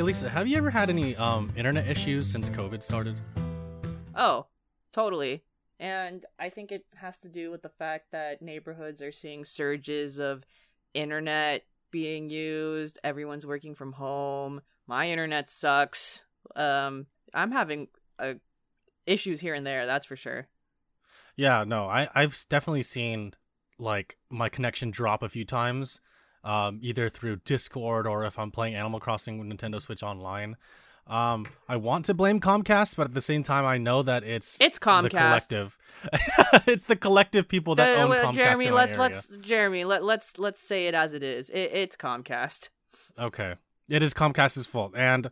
Hey Lisa, have you ever had any um internet issues since COVID started? Oh, totally. And I think it has to do with the fact that neighborhoods are seeing surges of internet being used. Everyone's working from home. My internet sucks. Um, I'm having uh, issues here and there. That's for sure. Yeah, no, I I've definitely seen like my connection drop a few times, um, either through Discord or if I'm playing Animal Crossing with Nintendo Switch Online. Um, I want to blame Comcast, but at the same time, I know that it's It's the Comcast. collective. it's the collective people that own well, Comcast Jeremy, let's area. let's Jeremy, let let's let's say it as it is. It, it's Comcast. Okay, it is Comcast's fault, and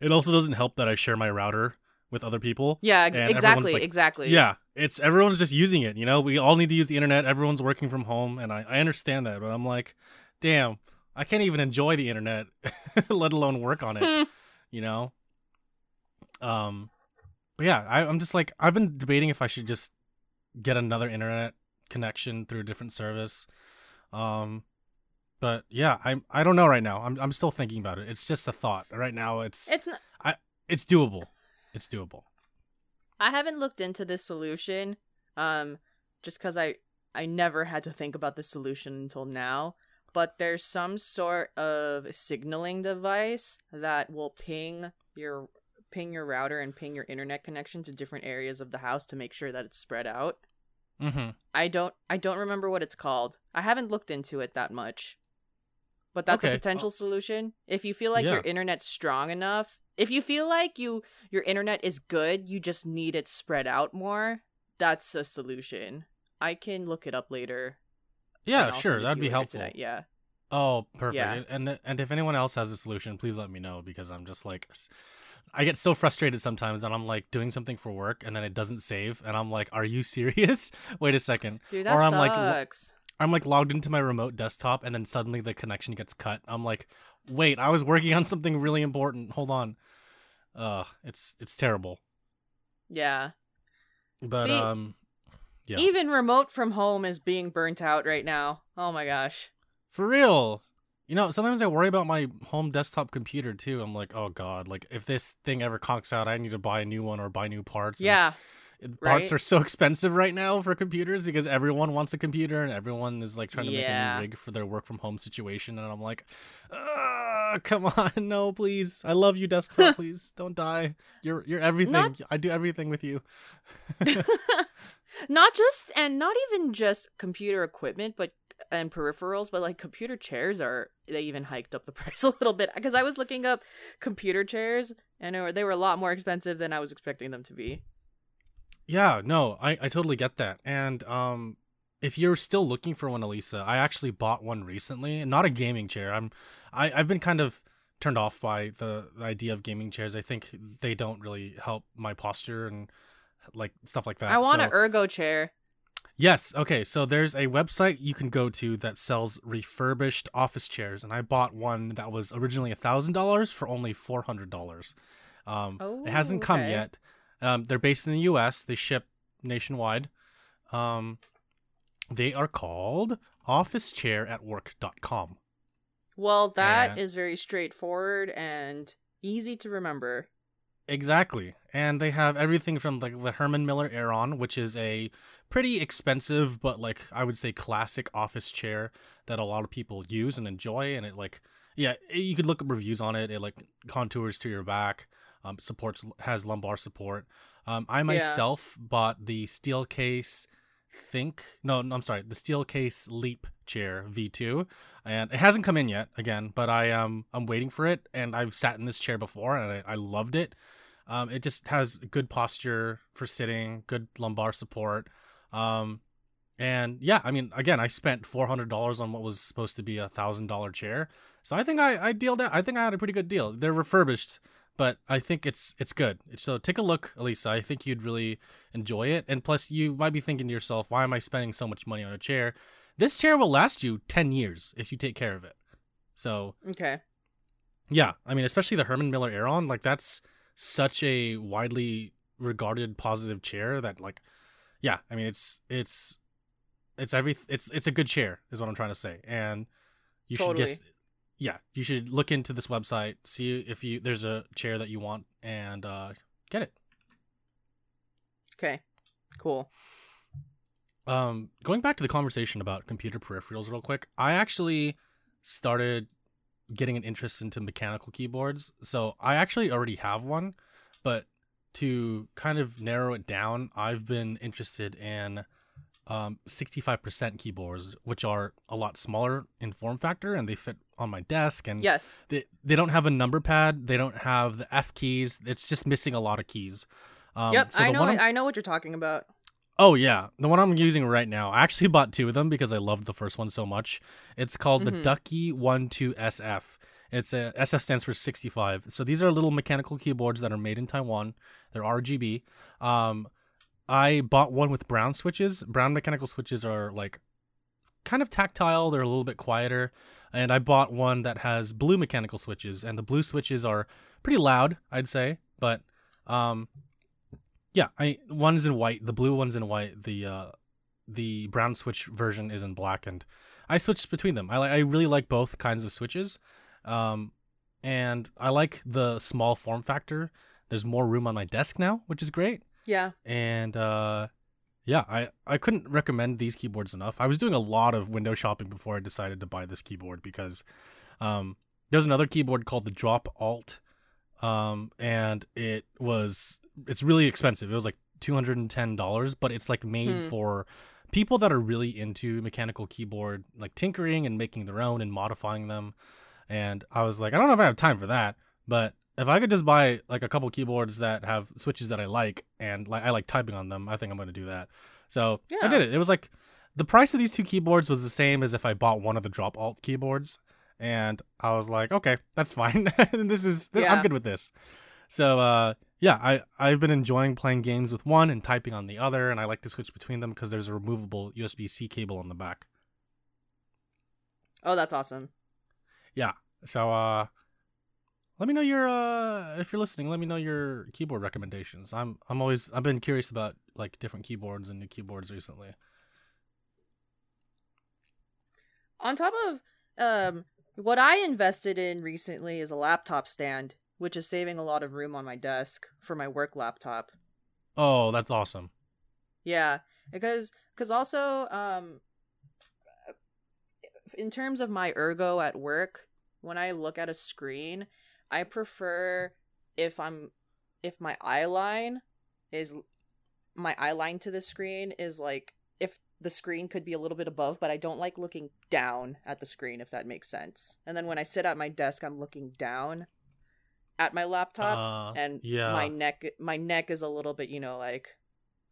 it also doesn't help that I share my router with other people. Yeah, ex- exactly, like- exactly. Yeah, it's everyone's just using it. You know, we all need to use the internet. Everyone's working from home, and I, I understand that. But I'm like, damn, I can't even enjoy the internet, let alone work on it. you know. Um, but yeah, I, I'm just like I've been debating if I should just get another internet connection through a different service. Um, but yeah, I I don't know right now. I'm I'm still thinking about it. It's just a thought. Right now, it's It's not. I it's doable. It's doable. I haven't looked into this solution, um, just because I I never had to think about this solution until now. But there's some sort of signaling device that will ping your ping your router and ping your internet connection to different areas of the house to make sure that it's spread out. Mm-hmm. I don't I don't remember what it's called. I haven't looked into it that much. But that's Okay. a potential uh, solution. If you feel like your internet's strong enough, if you feel like you your internet is good, you just need it spread out more, that's a solution. I can look it up later. Yeah, sure, send it to that'd be helpful. tonight, Yeah. Oh, perfect. Yeah. And- And if anyone else has a solution, please let me know because I'm just like I get so frustrated sometimes and I'm like doing something for work and then it doesn't save and I'm like, "Are you serious? Wait a second. Dude, that Or I'm sucks. like, I'm like logged into my remote desktop and then suddenly the connection gets cut. I'm like, "Wait, I was working on something really important. Hold on." Uh, it's it's terrible. yeah. But See, um Yeah. Even remote from home is being burnt out right now. Oh my gosh. For real. You know, sometimes I worry about my home desktop computer too. I'm like, oh god, like if this thing ever conks out, I need to buy a new one or buy new parts. Yeah. it- right? parts are so expensive right now for computers because everyone wants a computer and everyone is like trying to make a new rig for their work from home situation. And I'm like, "Ugh, come on, no, please. I love you, desktop. please don't die. You're you're everything. Not- I do everything with you. not just and not even just computer equipment but and peripherals but like computer chairs are they even hiked up the price a little bit because i was looking up computer chairs and they were, they were a lot more expensive than i was expecting them to be Yeah, no, I, I totally get that. And um if you're still looking for one, Elisa, I actually bought one recently. Not a gaming chair. I'm I, I've been kind of turned off by the, the idea of gaming chairs. I think they don't really help my posture and like stuff like that. i want So- an ergo chair Yes. Okay. So there's a website you can go to that sells refurbished office chairs, and I bought one that was originally a thousand dollars for only four hundred dollars. Um, Oh, it hasn't come okay. yet. Um, they're based in the U.S. They ship nationwide. Um, they are called OfficeChairAtWork.com. well that is And- very straightforward and easy to remember Exactly. And they have everything from like the Herman Miller Aeron, which is a pretty expensive but like I would say classic office chair that a lot of people use and enjoy and it like yeah, you could look up reviews on it. It like contours to your back, um supports has lumbar support. Um I myself bought the Steelcase Think no, no, I'm sorry, the Steelcase Leap chair V2 and it hasn't come in yet again, but I um I'm waiting for it and I've sat in this chair before and I, I loved it. Um, it just has good posture for sitting, good lumbar support. Um, and yeah, I mean, again, I spent four hundred dollars on what was supposed to be a thousand dollar chair, so I think I I dealed out. I think I had a pretty good deal. They're refurbished, but I think it's it's good. So take a look, Elisa. I think you'd really enjoy it. And plus, you might be thinking to yourself, why am I spending so much money on a chair? This chair will last you ten years if you take care of it. So okay yeah, I mean, especially the Herman Miller Aeron, like that's such a widely regarded positive chair that like yeah, I mean it's it's it's every it's it's a good chair is what I'm trying to say. And you should Totally. just yeah, you should look into this website, see if you there's a chair that you want, and uh, get it. Okay. Cool. Um, going back to the conversation about computer peripherals, real quick, I actually started getting an interest into mechanical keyboards. So I actually already have one, but to kind of narrow it down, I've been interested in um, 65% keyboards, which are a lot smaller in form factor and they fit on my desk. And Yes. they, they don't have a number pad, they don't have the F keys. It's just missing a lot of keys. Um, yep. so I know. I'm- know what you're talking about. Oh yeah, the one I'm using right now. I actually bought two of them because I loved the first one so much. It's called Mhm. the Ducky One Two SF. It's a SF stands for 65. So these are little mechanical keyboards that are made in Taiwan. They're RGB. Um, I bought one with brown switches. Brown mechanical switches are like kind of tactile. They're a little bit quieter. And I bought one that has blue mechanical switches, and the blue switches are pretty loud, I'd say. But um, yeah, I one's in white, the blue one's in white, the uh the brown switch version is in black and I switched between them. I I really like both kinds of switches. Um and I like the small form factor. There's more room on my desk now, which is great. Yeah. And uh yeah, I I couldn't recommend these keyboards enough. I was doing a lot of window shopping before I decided to buy this keyboard because um there's another keyboard called the Drop Alt um and it was it's really expensive. It was like $210, but it's like made Hmm. for people that are really into mechanical keyboard like tinkering and making their own and modifying them. And I was like, I don't know if I have time for that, but if I could just buy like a couple keyboards that have switches that I like and like I like typing on them, I think I'm going to do that. So I did it. It was like the price of these two keyboards was the same as if I bought one of the drop alt keyboards, and I was like, okay, that's fine. this is I'm good with this. So uh, yeah, I I've been enjoying playing games with one and typing on the other, and I like to switch between them because there's a removable USB C cable on the back. Oh, that's awesome. Yeah. So uh let me know your uh if you're listening, let me know your keyboard recommendations. I'm I'm always I've been curious about like different keyboards and new keyboards recently. On top of um what I invested in recently is a laptop stand, which is saving a lot of room on my desk for my work laptop. Oh, that's awesome. Yeah, because because also um in terms of my ergo at work, when I look at a screen, I prefer if I'm if my eye line is my eye line to the screen is like if the screen could be a little bit above, but I don't like looking down at the screen if that makes sense. And then when I sit at my desk, I'm looking down at my laptop uh, and yeah. my neck my neck is a little bit you know like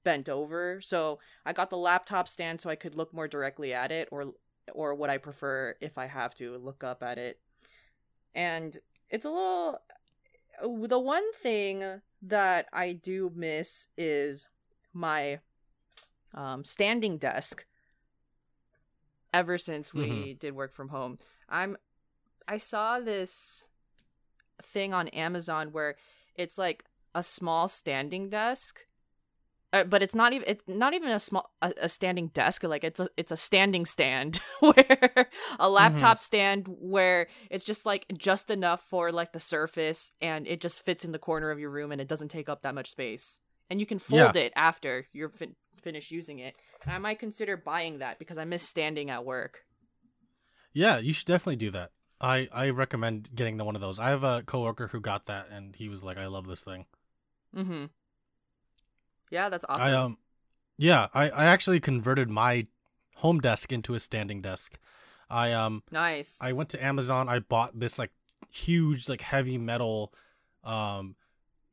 bent over so i got the laptop stand so i could look more directly at it or or what i prefer if i have to look up at it and it's a little the one thing that i do miss is my um standing desk ever since we did work from home i'm i saw this thing on Amazon where it's like a small standing desk. Uh, but it's not even it's not even a small a, a standing desk like it's a it's a standing stand where a laptop stand where it's just like just enough for like the surface and it just fits in the corner of your room and it doesn't take up that much space and you can fold it after you're fin- finished using it and i might consider buying that because i miss standing at work Yeah, you should definitely do that. I I recommend getting the one of those. I have a coworker who got that and he was like, "I love this thing." mm-hmm yeah that's awesome I um yeah, I I actually converted my home desk into a standing desk. I um nice I went to Amazon. I bought this like huge, like heavy metal, um,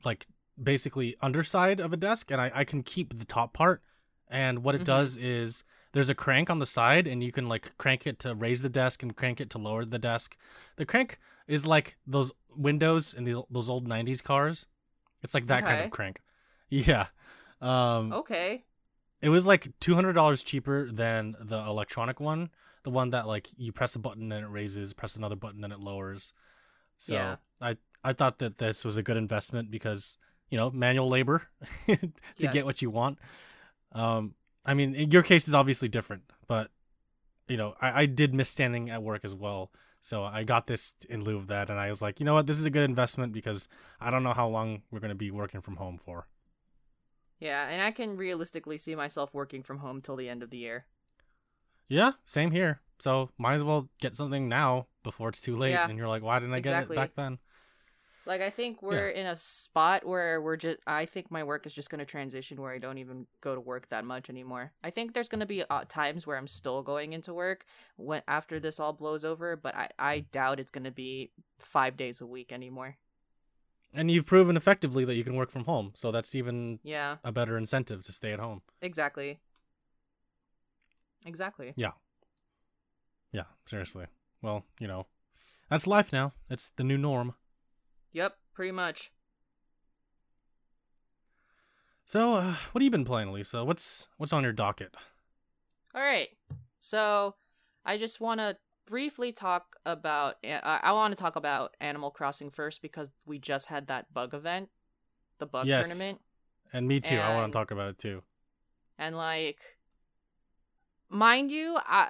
like basically underside of a desk, and I I can keep the top part. And what it Mhm. does is there's a crank on the side, and you can like crank it to raise the desk and crank it to lower the desk. The crank is like those windows in these those old '90s cars. It's like that kind of crank. Yeah. Um, okay it was like two hundred dollars cheaper than the electronic one, the one that like you press a button and it raises, press another button and it lowers. So Yeah. I I thought that this was a good investment because you know manual labor to Yes. get what you want. Um, I mean, your case is obviously different, but you know I, I did miss standing at work as well. So I got this in lieu of that, and I was like, you know what, this is a good investment because I don't know how long we're gonna be working from home for. Yeah, and I can realistically see myself working from home till the end of the year. Yeah, same here. So might as well get something now before it's too late. Yeah, and you're like, why didn't I get it back then? Like I think we're in a spot where we're just I think my work is just going to transition where I don't even go to work that much anymore. I think there's going to be uh, times where I'm still going into work when after this all blows over, but I I doubt it's going to be 5 days a week anymore. And you've proven effectively that you can work from home, so that's even Yeah, a better incentive to stay at home. exactly. Exactly. Yeah, Yeah, seriously. Well, you know, that's life now. It's the new norm. Yep, pretty much. So, uh, what have you been playing, Lisa? What's what's on your docket? All right. So, I just want to briefly talk about. I, I want to talk about Animal Crossing first because we just had that bug event, the bug Yes. tournament, And me too. I want to talk about it too. and like, mind you, I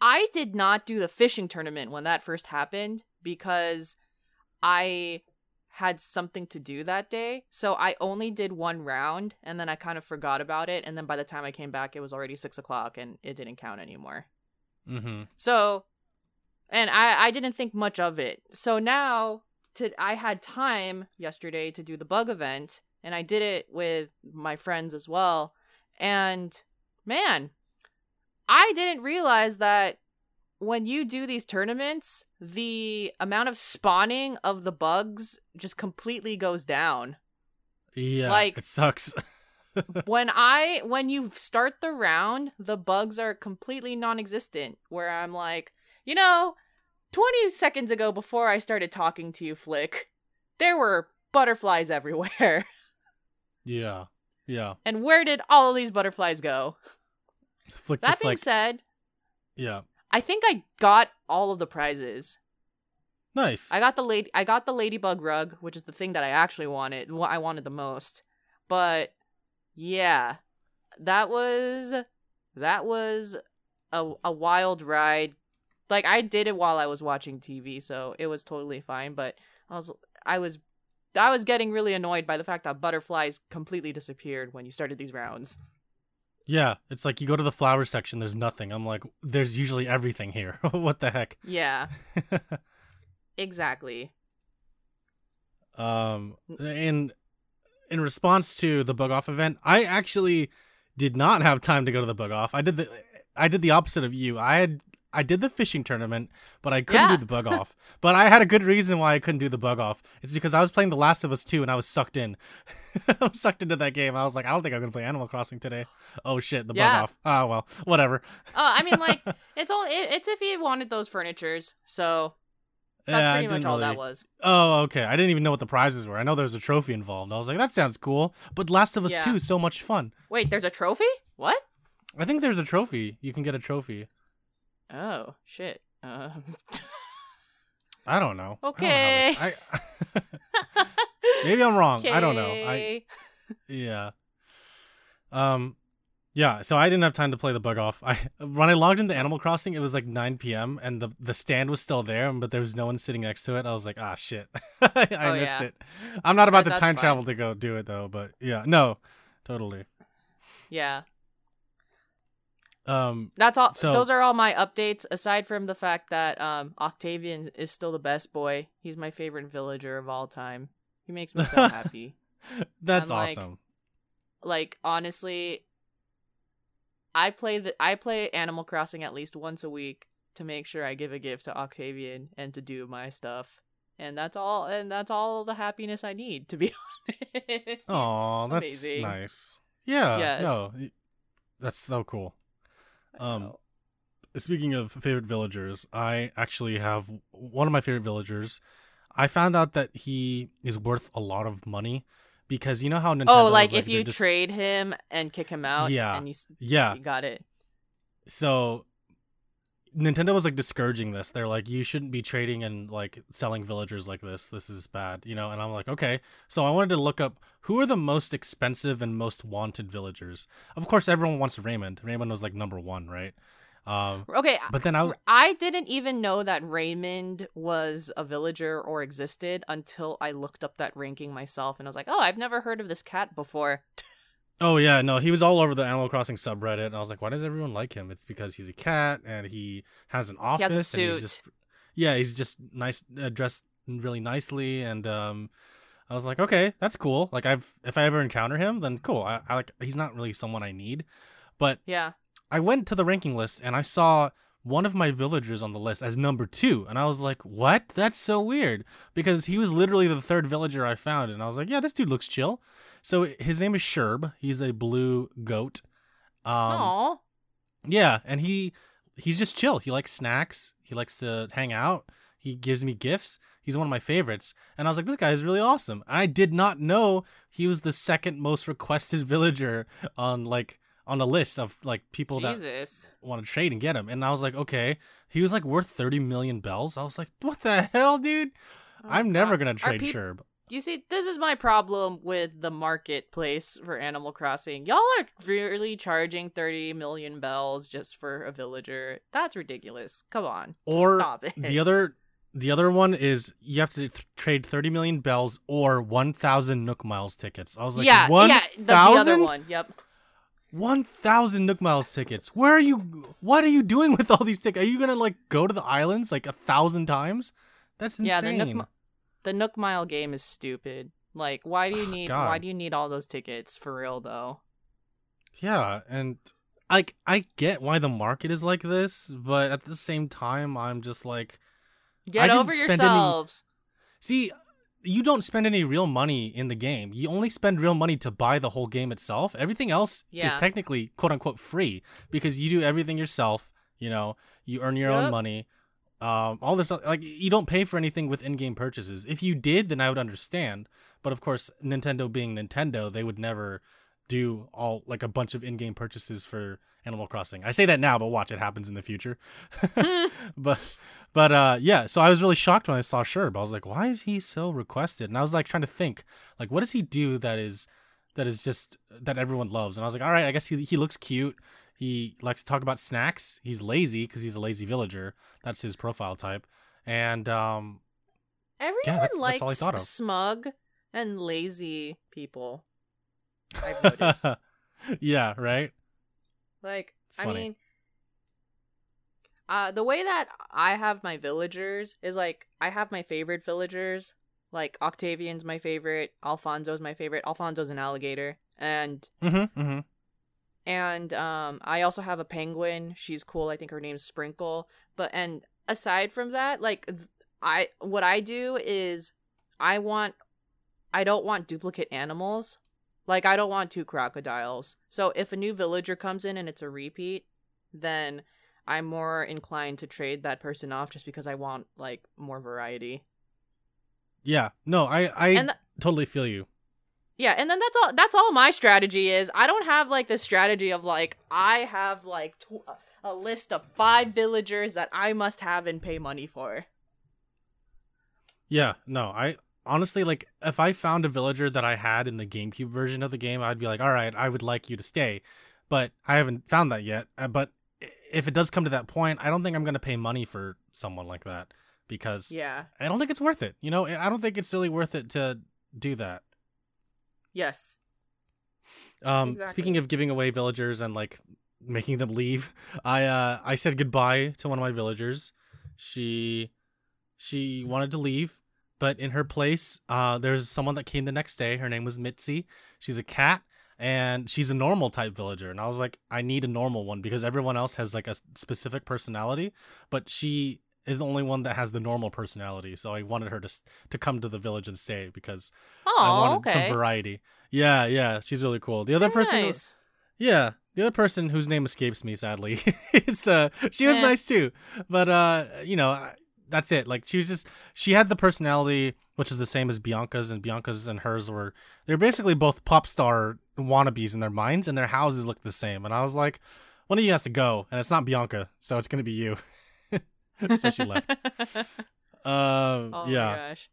I did not do the fishing tournament when that first happened because I had something to do that day. So I only did one round and then I kind of forgot about it. And then by the time I came back, it was already six o'clock and it didn't count anymore. Mm-hmm. So, and I I didn't think much of it. So now to I had time yesterday to do the bug event, and I did it with my friends as well. And man, I didn't realize that when you do these tournaments, the amount of spawning of the bugs just completely goes down. Yeah, Like- it sucks. when I when you start the round, the bugs are completely non-existent. Where I'm like, you know, 20 seconds ago before I started talking to you, Flick, there were butterflies everywhere. yeah, yeah. and where did all of these butterflies go? Flick That just being like said, yeah, I think I got all of the prizes. nice. I got the lady I got the ladybug rug, which is the thing that I actually wanted, what I wanted the most. But yeah, that was that was a a wild ride. Like I did it while I was watching TV, so it was totally fine, but I was I was I was getting really annoyed by the fact that butterflies completely disappeared when you started these rounds. yeah, it's like you go to the flower section. There's nothing. I'm like, there's usually everything here. what the heck? Yeah, exactly. um, in in response to the bug off event, I actually did not have time to go to the bug off. I did the I did the opposite of you. I had I did the fishing tournament, but I couldn't Yeah. do the bug off. But I had a good reason why I couldn't do the bug off. It's because I was playing The Last of Us 2 and I was sucked in. I was sucked into that game. I was like, I don't think I'm gonna play Animal Crossing today. Oh shit, the bug Yeah. off. Oh well, whatever. Oh, I mean, like it's all it, it's if you wanted those furnitures, so that's Yeah, pretty much all that was. Oh, okay. I didn't even know what the prizes were. I know there was a trophy involved. I was like, that sounds cool. But Last of Us Yeah. 2 is so much fun. Wait, there's a trophy? What? I think there's a trophy. You can get a trophy. Oh shit. Um, I don't know. I don't know Okay. I, maybe I'm wrong. I don't know. I yeah. Um yeah, so I didn't have time to play the bug off. I when I logged into Animal Crossing, it was like 9 p.m. and the the stand was still there, but there was no one sitting next to it. I was like, ah, shit, I Oh, missed yeah. it. I'm not about to that's time fine. travel to go do it though, but yeah, no, totally. Yeah, Um, that's all. So- Those are all my updates. Aside from the fact that um Octavian is still the best boy. He's my favorite villager of all time. He makes me so happy. that's I'm like- awesome. like honestly i play the i play animal crossing at least once a week to make sure i give a gift to octavian and to do my stuff and that's all and that's all the happiness i need to be honest Oh, that's amazing. nice. Yeah. Yes. No, that's so cool. Um. Speaking of favorite villagers, I actually have one of my favorite villagers. I found out that he is worth a lot of money because you know how Nintendo. oh is, like if you just- trade him and kick him out Yeah. and you, Yeah. you got it So Nintendo was like discouraging this. They're like, you shouldn't be trading and like selling villagers like this. This is bad, you know. And I'm like, okay. So I wanted to look up who are the most expensive and most wanted villagers. Of course, everyone wants Raymond. Raymond was like number one, right? Um, Okay, but then I I didn't even know that Raymond was a villager or existed until I looked up that ranking myself and I was like, oh, I've never heard of this cat before. Oh yeah, no, he was all over the Animal Crossing subreddit, and I was like, why does everyone like him? It's because he's a cat and he has an office. He has a And suit. he's just, yeah, he's just nice, uh, dressed really nicely, and um, I was like, okay, that's cool. Like I've, if I ever encounter him, then cool. I, I like, he's not really someone I need, but Yeah. I went to the ranking list and I saw one of my villagers on the list as number two, and I was like, what? That's so weird because he was literally the third villager I found, and I was like, yeah, this dude looks chill. So his name is Sherb. He's a blue goat. Um, Aw. yeah, and he he's just chill. He likes snacks. He likes to hang out. He gives me gifts. He's one of my favorites. And I was like, this guy is really awesome. I did not know he was the second most requested villager on like on the list of like people that want to trade and get him. And I was like, okay. He was like worth 30 million bells. I was like, what the hell, dude? Oh, I'm never going to trade peop- Sherb. You see, this is my problem with the marketplace for Animal Crossing. Y'all are really charging 30 million bells just for a villager. That's ridiculous. Come on. Or Stop it. The other the other one is you have to th- trade 30 million bells or 1000 Nook Miles tickets. I was like, yeah, yeah, the, the other 1000? one. Yep. 1000 Nook Miles tickets. Where are you what are you doing with all these tickets? Are you going to like go to the islands like a thousand times? That's insane. Yeah, the Nook, the Nook Mile game is stupid. Like, why do you need God. why do you need all those tickets for real though? Yeah, and like I get why the market is like this, but at the same time I'm just like Get over spend any- yourselves. See, you don't spend any real money in the game. You only spend real money to buy the whole game itself. Everything else is technically quote unquote free because you do everything yourself. You know, you earn your own money. Um, all this like you don't pay for anything with in-game purchases. If you did, then I would understand. But of course, Nintendo being Nintendo, they would never do all like a bunch of in-game purchases for Animal Crossing. I say that now, but watch it happens in the future. but but uh yeah, so I was really shocked when I saw Sherb. I was like, why is he so requested? And I was like trying to think, like, what does he do that is that is just that everyone loves? And I was like, all right, I guess he he looks cute. He likes to talk about snacks. He's lazy because he's a lazy villager. That's his profile type. And um Everyone that's- likes that's all I thought of. smug and lazy people. I've noticed. yeah, right? Like, It's I funny. mean, uh, the way that I have my villagers is like I have my favorite villagers. Like Octavian's my favorite, Alfonso's my favorite. Alfonso's an alligator, and Mm-hmm. Mm-hmm. And um, I also have a penguin. She's cool. I think her name's Sprinkle. But and aside from that, like I what I do is I want I don't want duplicate animals. Like I don't want two crocodiles. So if a new villager comes in and it's a repeat, then I'm more inclined to trade that person off just because I want like more variety. Yeah. No, I I th- totally feel you. Yeah, and then that's all. That's all my strategy is. I don't have like this strategy of like I have like tw- a list of five villagers that I must have and pay money for. Yeah, no, I honestly like if I found a villager that I had in the GameCube version of the game, I'd be like, "All right, I would like you to stay." But I haven't found that yet. Uh, But if it does come to that point, I don't think I'm going to pay money for someone like that because Yeah. I don't think it's worth it. You know, I don't think it's really worth it to do that. Yes. Um, Exactly. speaking of giving away villagers and like making them leave, I uh I said goodbye to one of my villagers. She she wanted to leave, but in her place, uh, there's someone that came the next day. Her name was Mitzi. She's a cat, and she's a normal type villager. And I was like, I need a normal one because everyone else has like a specific personality, but she is the only one that has the normal personality. So I wanted her to to come to the village and stay because I Oh, wanted okay. some variety. Yeah, yeah, she's really cool. The other Very person, nice. yeah, the other person whose name escapes me sadly, is uh, she was Eh. nice too, but uh, you know, I- that's it. Like she was just she had the personality which is the same as Bianca's, and Bianca's and hers were they're basically both pop star wannabes in their minds, and their houses look the same. And I was like, one of you has to go, and it's not Bianca, so it's gonna be you. so she left. Um, oh yeah. my gosh.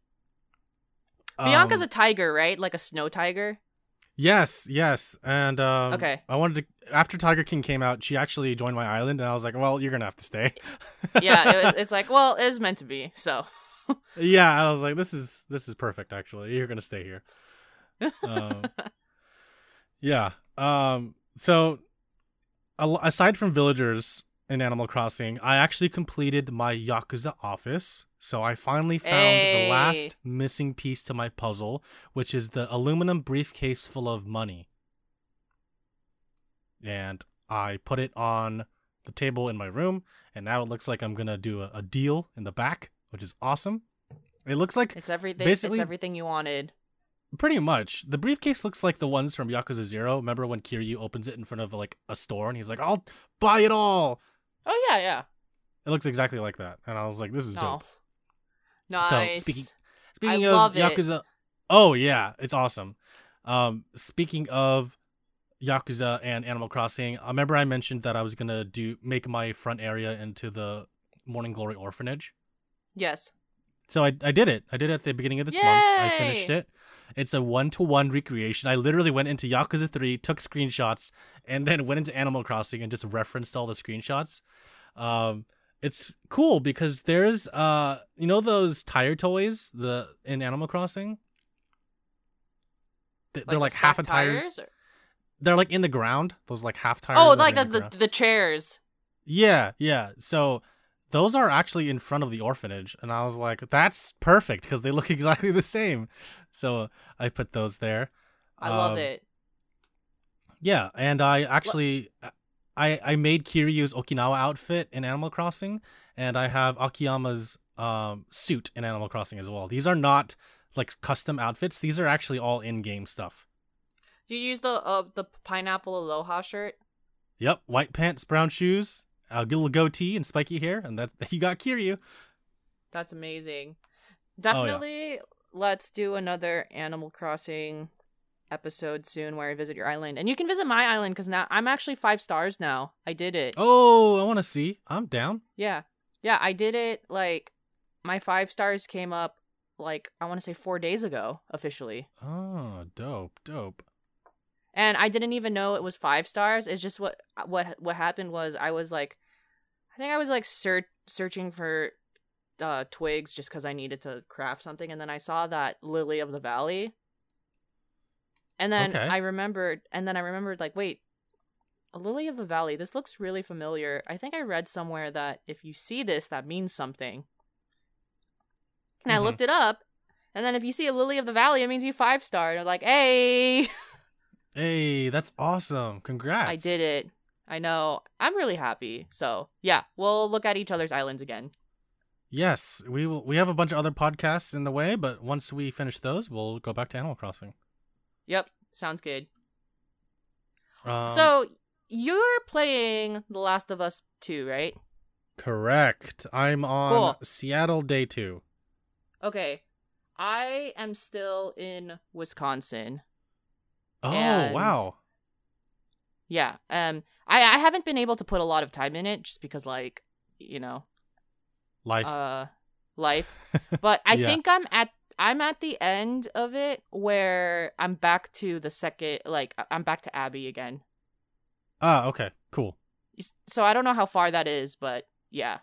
Bianca's Um, a tiger, right? Like a snow tiger. Yes, yes, and um, Okay. I wanted to. After Tiger King came out, she actually joined my island, and I was like, "Well, you're gonna have to stay." yeah, it it's like, well, it was meant to be. So yeah, I was like, "This is this is perfect. Actually, you're gonna stay here." Um, yeah. Um. So, aside from villagers in Animal Crossing, I actually completed my Yakuza office. So I finally found Hey. the last missing piece to my puzzle, which is the aluminum briefcase full of money. And I put it on the table in my room, and now it looks like I'm gonna do a, a deal in the back, which is awesome. It looks like it's everything. Basically- it's everything you wanted. Pretty much. The briefcase looks like the ones from Yakuza Zero. Remember when Kiryu opens it in front of like a store and he's like, "I'll buy it all." Oh yeah, yeah. It looks exactly like that, and I was like, "This is dope." Nice. speaking- Speaking I of love it. Yakuza, oh yeah, it's awesome. Um, speaking of Yakuza and Animal Crossing, I remember I mentioned that I was gonna do make my front area into the Morning Glory Orphanage. yes. So I, I did it. I did it at the beginning of this month. I finished it. It's a one to one recreation. I literally went into Yakuza 3, took screenshots, and then went into Animal Crossing and just referenced all the screenshots. Um, it's cool because there's uh you know those tire toys the in Animal Crossing? They're the like, half a tires. or- They're like in the ground. Those like half tires. Oh, like the, the the chairs. Yeah, yeah. So those are actually in front of the orphanage, and I was like, "That's perfect" because they look exactly the same. So I put those there. I love Um, it. Yeah, and I actually, I I made Kiryu's Okinawa outfit in Animal Crossing, and I have Akiyama's um suit in Animal Crossing as well. These are not like custom outfits; these are actually all in-game stuff. Do you use the uh, the pineapple aloha shirt? Yep, white pants, brown shoes, a little goatee, and spiky hair, and that you got Kiryu. That's amazing. Oh, Definitely, let's do another Animal Crossing episode soon where I visit your island, and you can visit my island because now I'm actually five stars now. I did it. Oh, I want to see. I'm down. Yeah, yeah, I did it. Like my five stars came up like I want to say four days ago officially, Oh, dope, dope. And I didn't even know it was five stars. It's just what what what happened was I was like, I think I was like search searching for uh twigs just because I needed to craft something, and then I saw that lily of the valley, and then Okay. I remembered, and then I remembered like wait. A lily of the valley. This looks really familiar. I think I read somewhere that if you see this, that means something. And I Mhm. looked it up, and then if you see a lily of the valley, it means you five star. And I'm like, hey, Hey, that's awesome. Congrats. I did it. I know. I'm really happy. So yeah, we'll look at each other's islands again. Yes, we will. We have a bunch of other podcasts in the way, but once we finish those, we'll go back to Animal Crossing. Yep, sounds good. Um, so you're playing The Last of Us 2, right? correct. I'm on Cool. Seattle day two. Okay. I am still in Wisconsin. Oh And- wow. Yeah. Um I I haven't been able to put a lot of time in it just because like, you know, Life. uh life. But I Yeah. think I'm at I'm at the end of it where I'm back to the second like I'm back to Abby again. ah, okay. Cool. So I don't know how far that is, but yeah.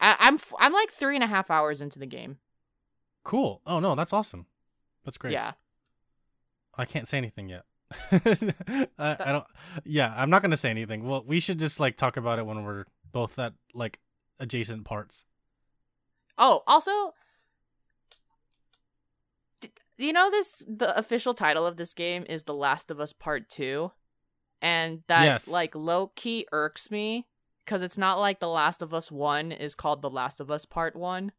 I, I'm f- I'm like three and a half hours into the game. Cool. Oh no, that's awesome. That's great. Yeah. I can't say anything yet. I, I don't. Yeah, I'm not gonna say anything. Well, we should just like talk about it when we're both at like adjacent parts. Oh, also, d- you know this the official title of this game is The Last of Us Part 2 and that Yes. like low key irks me cuz it's not like The Last of Us 1 is called The Last of Us Part 1.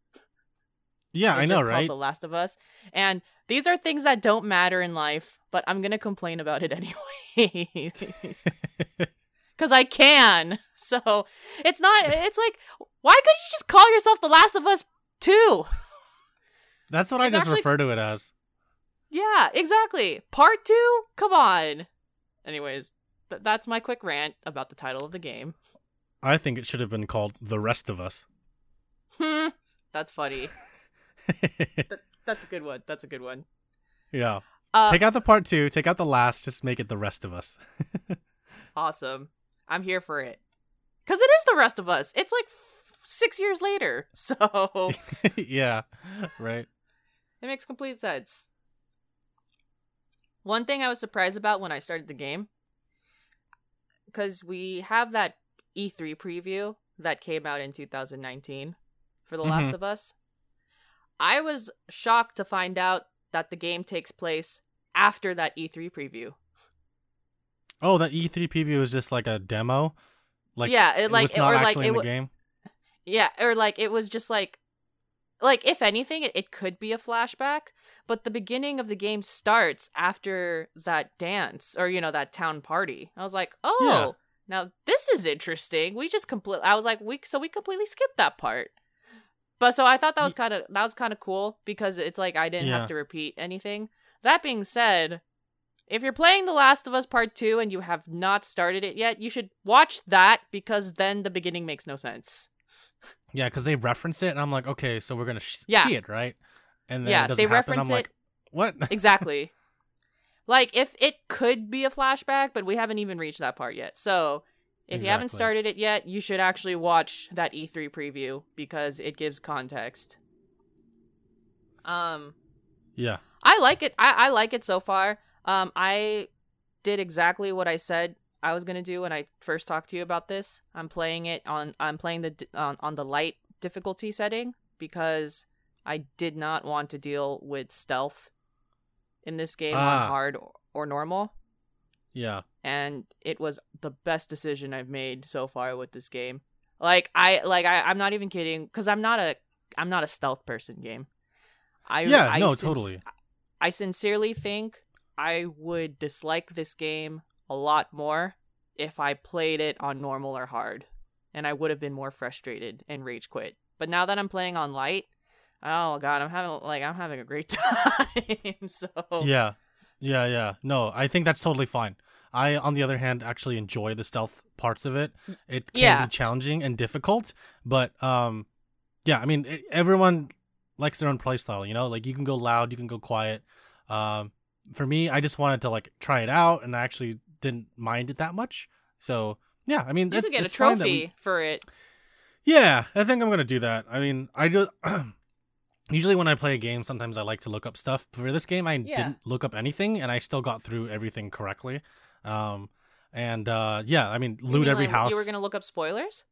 Yeah, I know, right? The Last of Us. And these are things that don't matter in life, but I'm going to complain about it anyway. Cuz I can. So, it's not it's like why could you just call yourself The Last of Us 2? That's what I just actually- refer to it as. Yeah, exactly. Part two? Come on. Anyways, th- that's my quick rant about the title of the game. I think it should have been called The Rest of Us. Hmm. That's funny. Th- that's a good one. That's a good one. yeah. Uh, take out the part two. Take out the last. Just make it the rest of us. awesome. I'm here for it. Cause it is the rest of us. It's like f- six years later, so yeah, right. it makes complete sense. One thing I was surprised about when I started the game, because we have that E3 preview that came out in 2019 for The Last Mhm. of Us. I was shocked to find out that the game takes place after that E3 preview. Oh, that E3 preview was just like a demo. Like yeah, it, like was it- not or like it in the game. Yeah, or like it was just like like if anything it, it could be a flashback, but the beginning of the game starts after that dance or you know that town party. I was like, "Oh, Yeah. now this is interesting." We just complete I was like, "We so we completely skipped that part." But so I thought that was kind of that was kind of cool because it's like I didn't Yeah. have to repeat anything. That being said, if you're playing The Last of Us Part 2 and you have not started it yet, you should watch that because then the beginning makes no sense. Yeah, because they reference it, and I'm like, okay, so we're gonna sh- Yeah. see it, right? And then Yeah, it doesn't they happen. reference I'm like, it- what? exactly. like if it could be a flashback, but we haven't even reached that part yet. So if you haven't started it yet, you should actually watch that E3 preview because it gives context. Um, yeah. I like it. I, I like it so far. Um, I did exactly what I said I was gonna do when I first talked to you about this. I'm playing it on. I'm playing the on on the light difficulty setting because I did not want to deal with stealth in this game Ah. on hard or normal, Yeah. and it was the best decision I've made so far with this game. Like I like I, I'm not even kidding because I'm not a I'm not a stealth person game. I Yeah, I no, sinc- totally. I sincerely think I would dislike this game a lot more if I played it on normal or hard, and I would have been more frustrated and rage quit. But now that I'm playing on light, oh god, I'm having like I'm having a great time. so Yeah. Yeah, yeah. No, I think that's totally fine. I, on the other hand, actually enjoy the stealth parts of it. It can Yeah. be challenging and difficult, but um, yeah. I mean, it, everyone likes their own playstyle. You know, like you can go loud, you can go quiet. Um, for me, I just wanted to like try it out, and I actually didn't mind it that much. So yeah, I mean, you it- could get a that we- trophy for it. yeah, I think I'm gonna do that. I mean, I do. usually when I play a game, sometimes I like to look up stuff. For this game, I Yeah. didn't look up anything, and I still got through everything correctly. Um, and uh, yeah, I mean, loot mean, every like, house. You were gonna look up spoilers?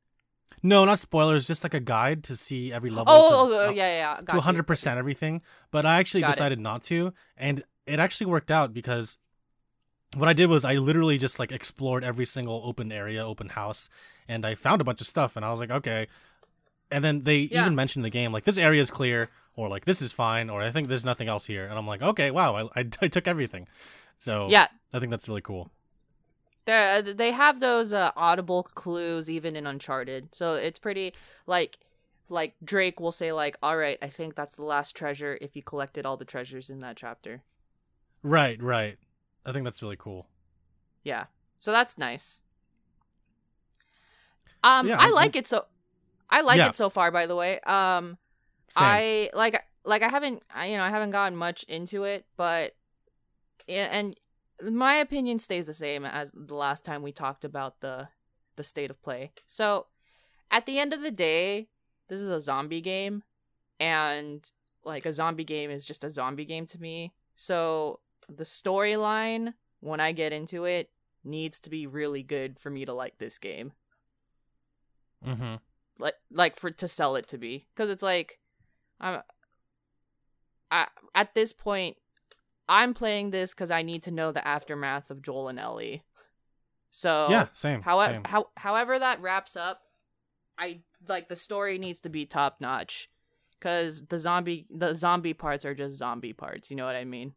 No, not spoilers. Just like a guide to see every level. Oh, to, oh, oh, uh, yeah, yeah, yeah. to got you. 100 percent everything. But I actually Got it. decided not to, and it actually worked out because what I did was I literally just like explored every single open area, open house, and I found a bunch of stuff, and I was like, okay. And then they Yeah. even mentioned the game like this area is clear, or like this is fine, or I think there's nothing else here, and I'm like, okay, wow, I, I, I took everything. So Yeah, I think that's really cool. They they have those uh, audible clues even in Uncharted, so it's pretty like like Drake will say like, "All right, I think that's the last treasure if you collected all the treasures in that chapter." Right, right. I think that's really cool. Yeah, so that's nice. Um, Yeah, I I'm- like it so. I like Yeah. it so far. By the way, um, Same. I like like I haven't I, you know I haven't gotten much into it, but yeah, and my opinion stays the same as the last time we talked about the the state of play. So at the end of the day, this is a zombie game, and like a zombie game is just a zombie game to me. So the storyline when I get into it needs to be really good for me to like this game mm-hmm. like like for to sell it to be because it's like i'm I, at this point i'm playing this because i need to know the aftermath of joel and ellie so Yeah, same. however how, however that wraps up i like the story needs to be top notch because the zombie the zombie parts are just zombie parts you know what i mean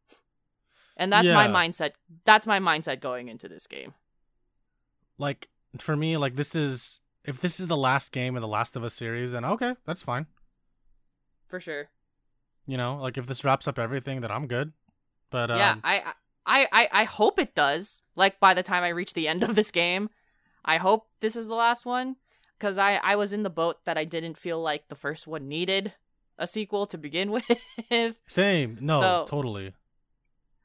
and that's my mindset that's my mindset going into this game like for me, like this is if this is the last game in the Last of Us series, then okay, that's fine. for sure You know, like if this wraps up everything, then I'm good. But um, yeah, I, I, I, I hope it does. Like by the time I reach the end of this game, I hope this is the last one. Because I, I was in the boat that I didn't feel like the first one needed a sequel to begin with. same. No, So- totally.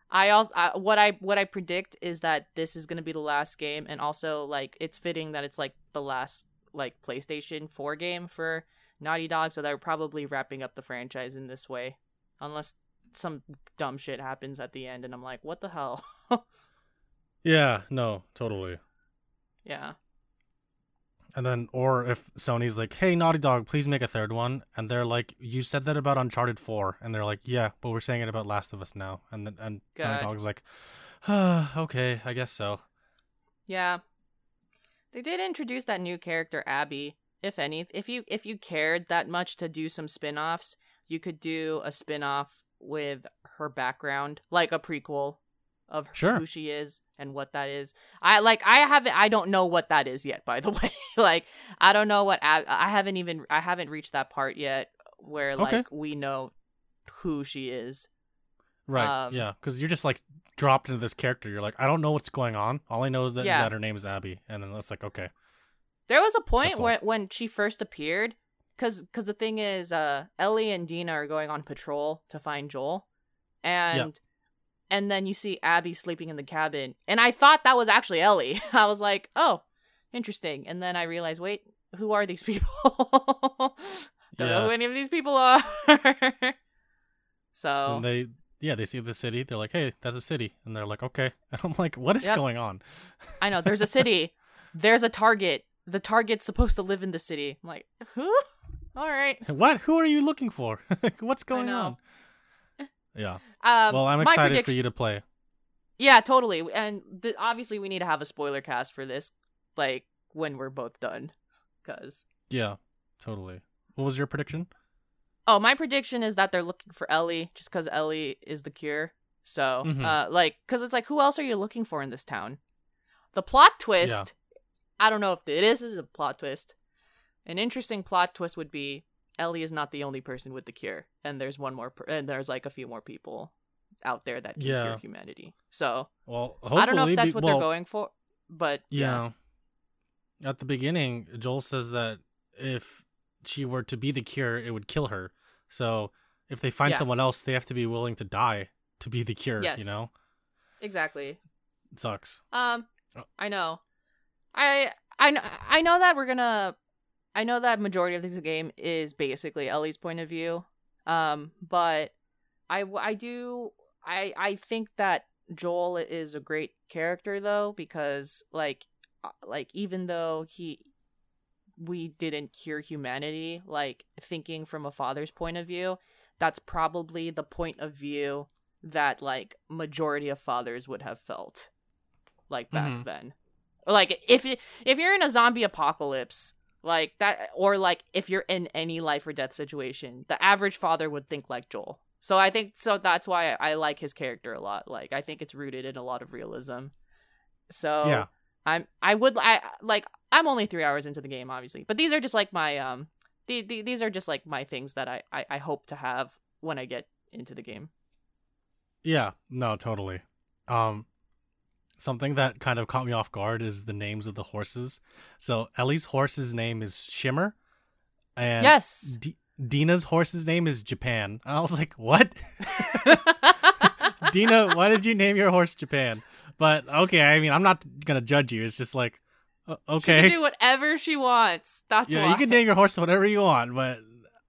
I also I, what I what I predict is that this is gonna be the last game, and also like it's fitting that it's like the last like PlayStation Four game for Naughty Dog, so they're probably wrapping up the franchise in this way, unless some dumb shit happens at the end, and I'm like, what the hell? Yeah, no, totally. yeah, And then, or if Sony's like, "Hey, Naughty Dog, please make a third one," and they're like, "You said that about Uncharted 4," and they're like, "Yeah, but we're saying it about Last of Us now," and then and Naughty God. Dog's like, ah, "Okay, I guess so." yeah. They did introduce that new character Abby. If any, if you if you cared that much to do some spin-offs, you could do a spin-off with her background, like a prequel of Sure. who she is and what that is. I like I haven't I don't know what that is yet by the way. like I don't know what Ab- I haven't even I haven't reached that part yet where like Okay. we know who she is. Right? Um, yeah, because you're just like dropped into this character. You're like, I don't know what's going on. All I know is that, is Yeah. that her name is Abby, and then it's like, okay, There was a point where when she first appeared cuz cuz the thing is uh Ellie and Dina are going on patrol to find Joel and and then you see Abby sleeping in the cabin and I thought that was actually Ellie. I was like, "Oh, interesting." And then I realized, "Wait, who are these people?" Don't know who any of these people are. so, and they, yeah, they see the city. They're like, "Hey, that's a city," and they're like, "Okay," and I'm like, "What is Yep. going on?" I know there's a city. There's a target. The target's supposed to live in the city. I'm like, "Who?" All right. What? Who are you looking for? What's going on? Yeah. Um, Well, I'm excited prediction- for you to play. Yeah, totally. And th- obviously, we need to have a spoiler cast for this, like when we're both done. Cause Yeah, totally. What was your prediction? oh, my prediction is that they're looking for Ellie, just because Ellie is the cure. So, Mhm. uh, like, cause it's like, who else are you looking for in this town? The plot twist. I don't know if it is a plot twist. An interesting plot twist would be Ellie is not the only person with the cure, and there's one more, per- and there's like a few more people out there that can Yeah. cure humanity. So Well, hopefully, I don't know if that's be- what well, they're going for, but yeah. Yeah. At the beginning, Joel says that if she were to be the cure, it would kill her. So if they find Yeah. someone else, they have to be willing to die to be the cure. Yes. You know, exactly. it sucks. Um, Oh. I know. I I I know that we're gonna. I know that majority of this game is basically Ellie's point of view. Um, but I do I I think that Joel is a great character though because like uh, like even though he we didn't cure humanity like thinking from a father's point of view that's probably the point of view that like majority of fathers would have felt like back Mhm. then like if if you're in a zombie apocalypse like that or like if you're in any life or death situation the average father would think like joel so i think so that's why i, like his character a lot like i think it's rooted in a lot of realism so Yeah. i'm i would i like i'm only three hours into the game obviously but these are just like my um the, the, these are just like my things that I, I i hope to have when i get into the game Yeah. No, totally. Um, something that kind of caught me off guard is the names of the horses. So Ellie's horse's name is Shimmer, and yes D- Dina's horse's name is Japan. I was like, what? Dina, why did you name your horse Japan? But okay, I mean, I'm not gonna judge you. It's just like, uh, She okay, can do whatever she wants. That's yeah, why. you can name your horse whatever you want. But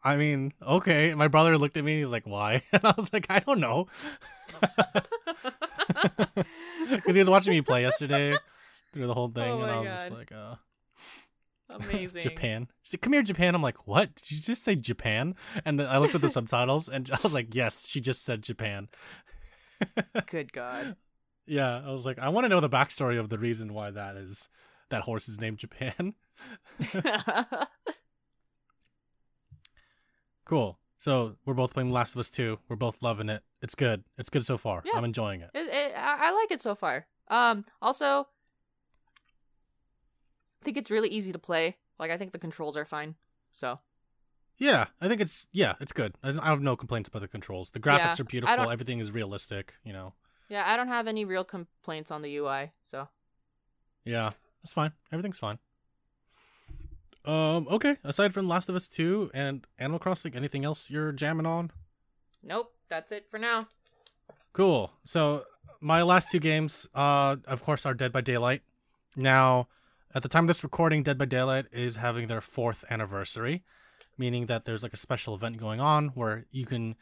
I mean, okay. My brother looked at me and he's like, why? And I was like, I don't know, because he was watching me play yesterday through the whole thing, Oh and I was just like, uh. Amazing. Japan. She said, Come here, Japan. I'm like, what? Did you just say Japan? And then I looked at the subtitles and I was like, yes, she just said Japan. Good God. Yeah, I was like, I want to know the backstory of the reason why that is that horse is named Japan. cool. So we're both playing The Last of Us 2. We're both loving it. It's good. It's good so far. Yeah. I'm enjoying it. It, it, I, like it so far. Um. Also, I think it's really easy to play. Like, I think the controls are fine. So Yeah, I think it's yeah, it's good. I I have no complaints about the controls. The graphics Yeah, are beautiful. Everything is realistic. You know. yeah, I don't have any real complaints on the UI. So Yeah, that's fine. Everything's fine. Um, okay. Aside from Last of Us 2 and Animal Crossing, anything else you're jamming on? nope, that's it for now. Cool. So my last two games, uh, of course, are Dead by Daylight. Now, at the time of this recording, Dead by Daylight is having their fourth anniversary, meaning that there's like a special event going on where you can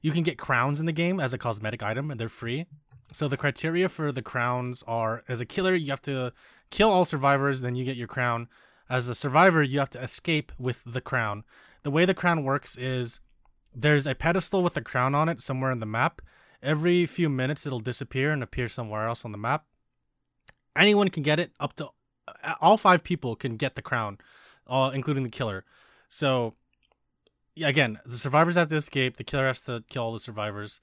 you can get crowns in the game as a cosmetic item and they're free. So the criteria for the crowns are as a killer, you have to kill all survivors, then you get your crown. As a survivor, you have to escape with the crown. The way the crown works is there's a pedestal with a crown on it somewhere in the map. Every few minutes, it'll disappear and appear somewhere else on the map. Anyone can get it. Up to all five people can get the crown, uh, including the killer. So, again, the survivors have to escape. The killer has to kill all the survivors.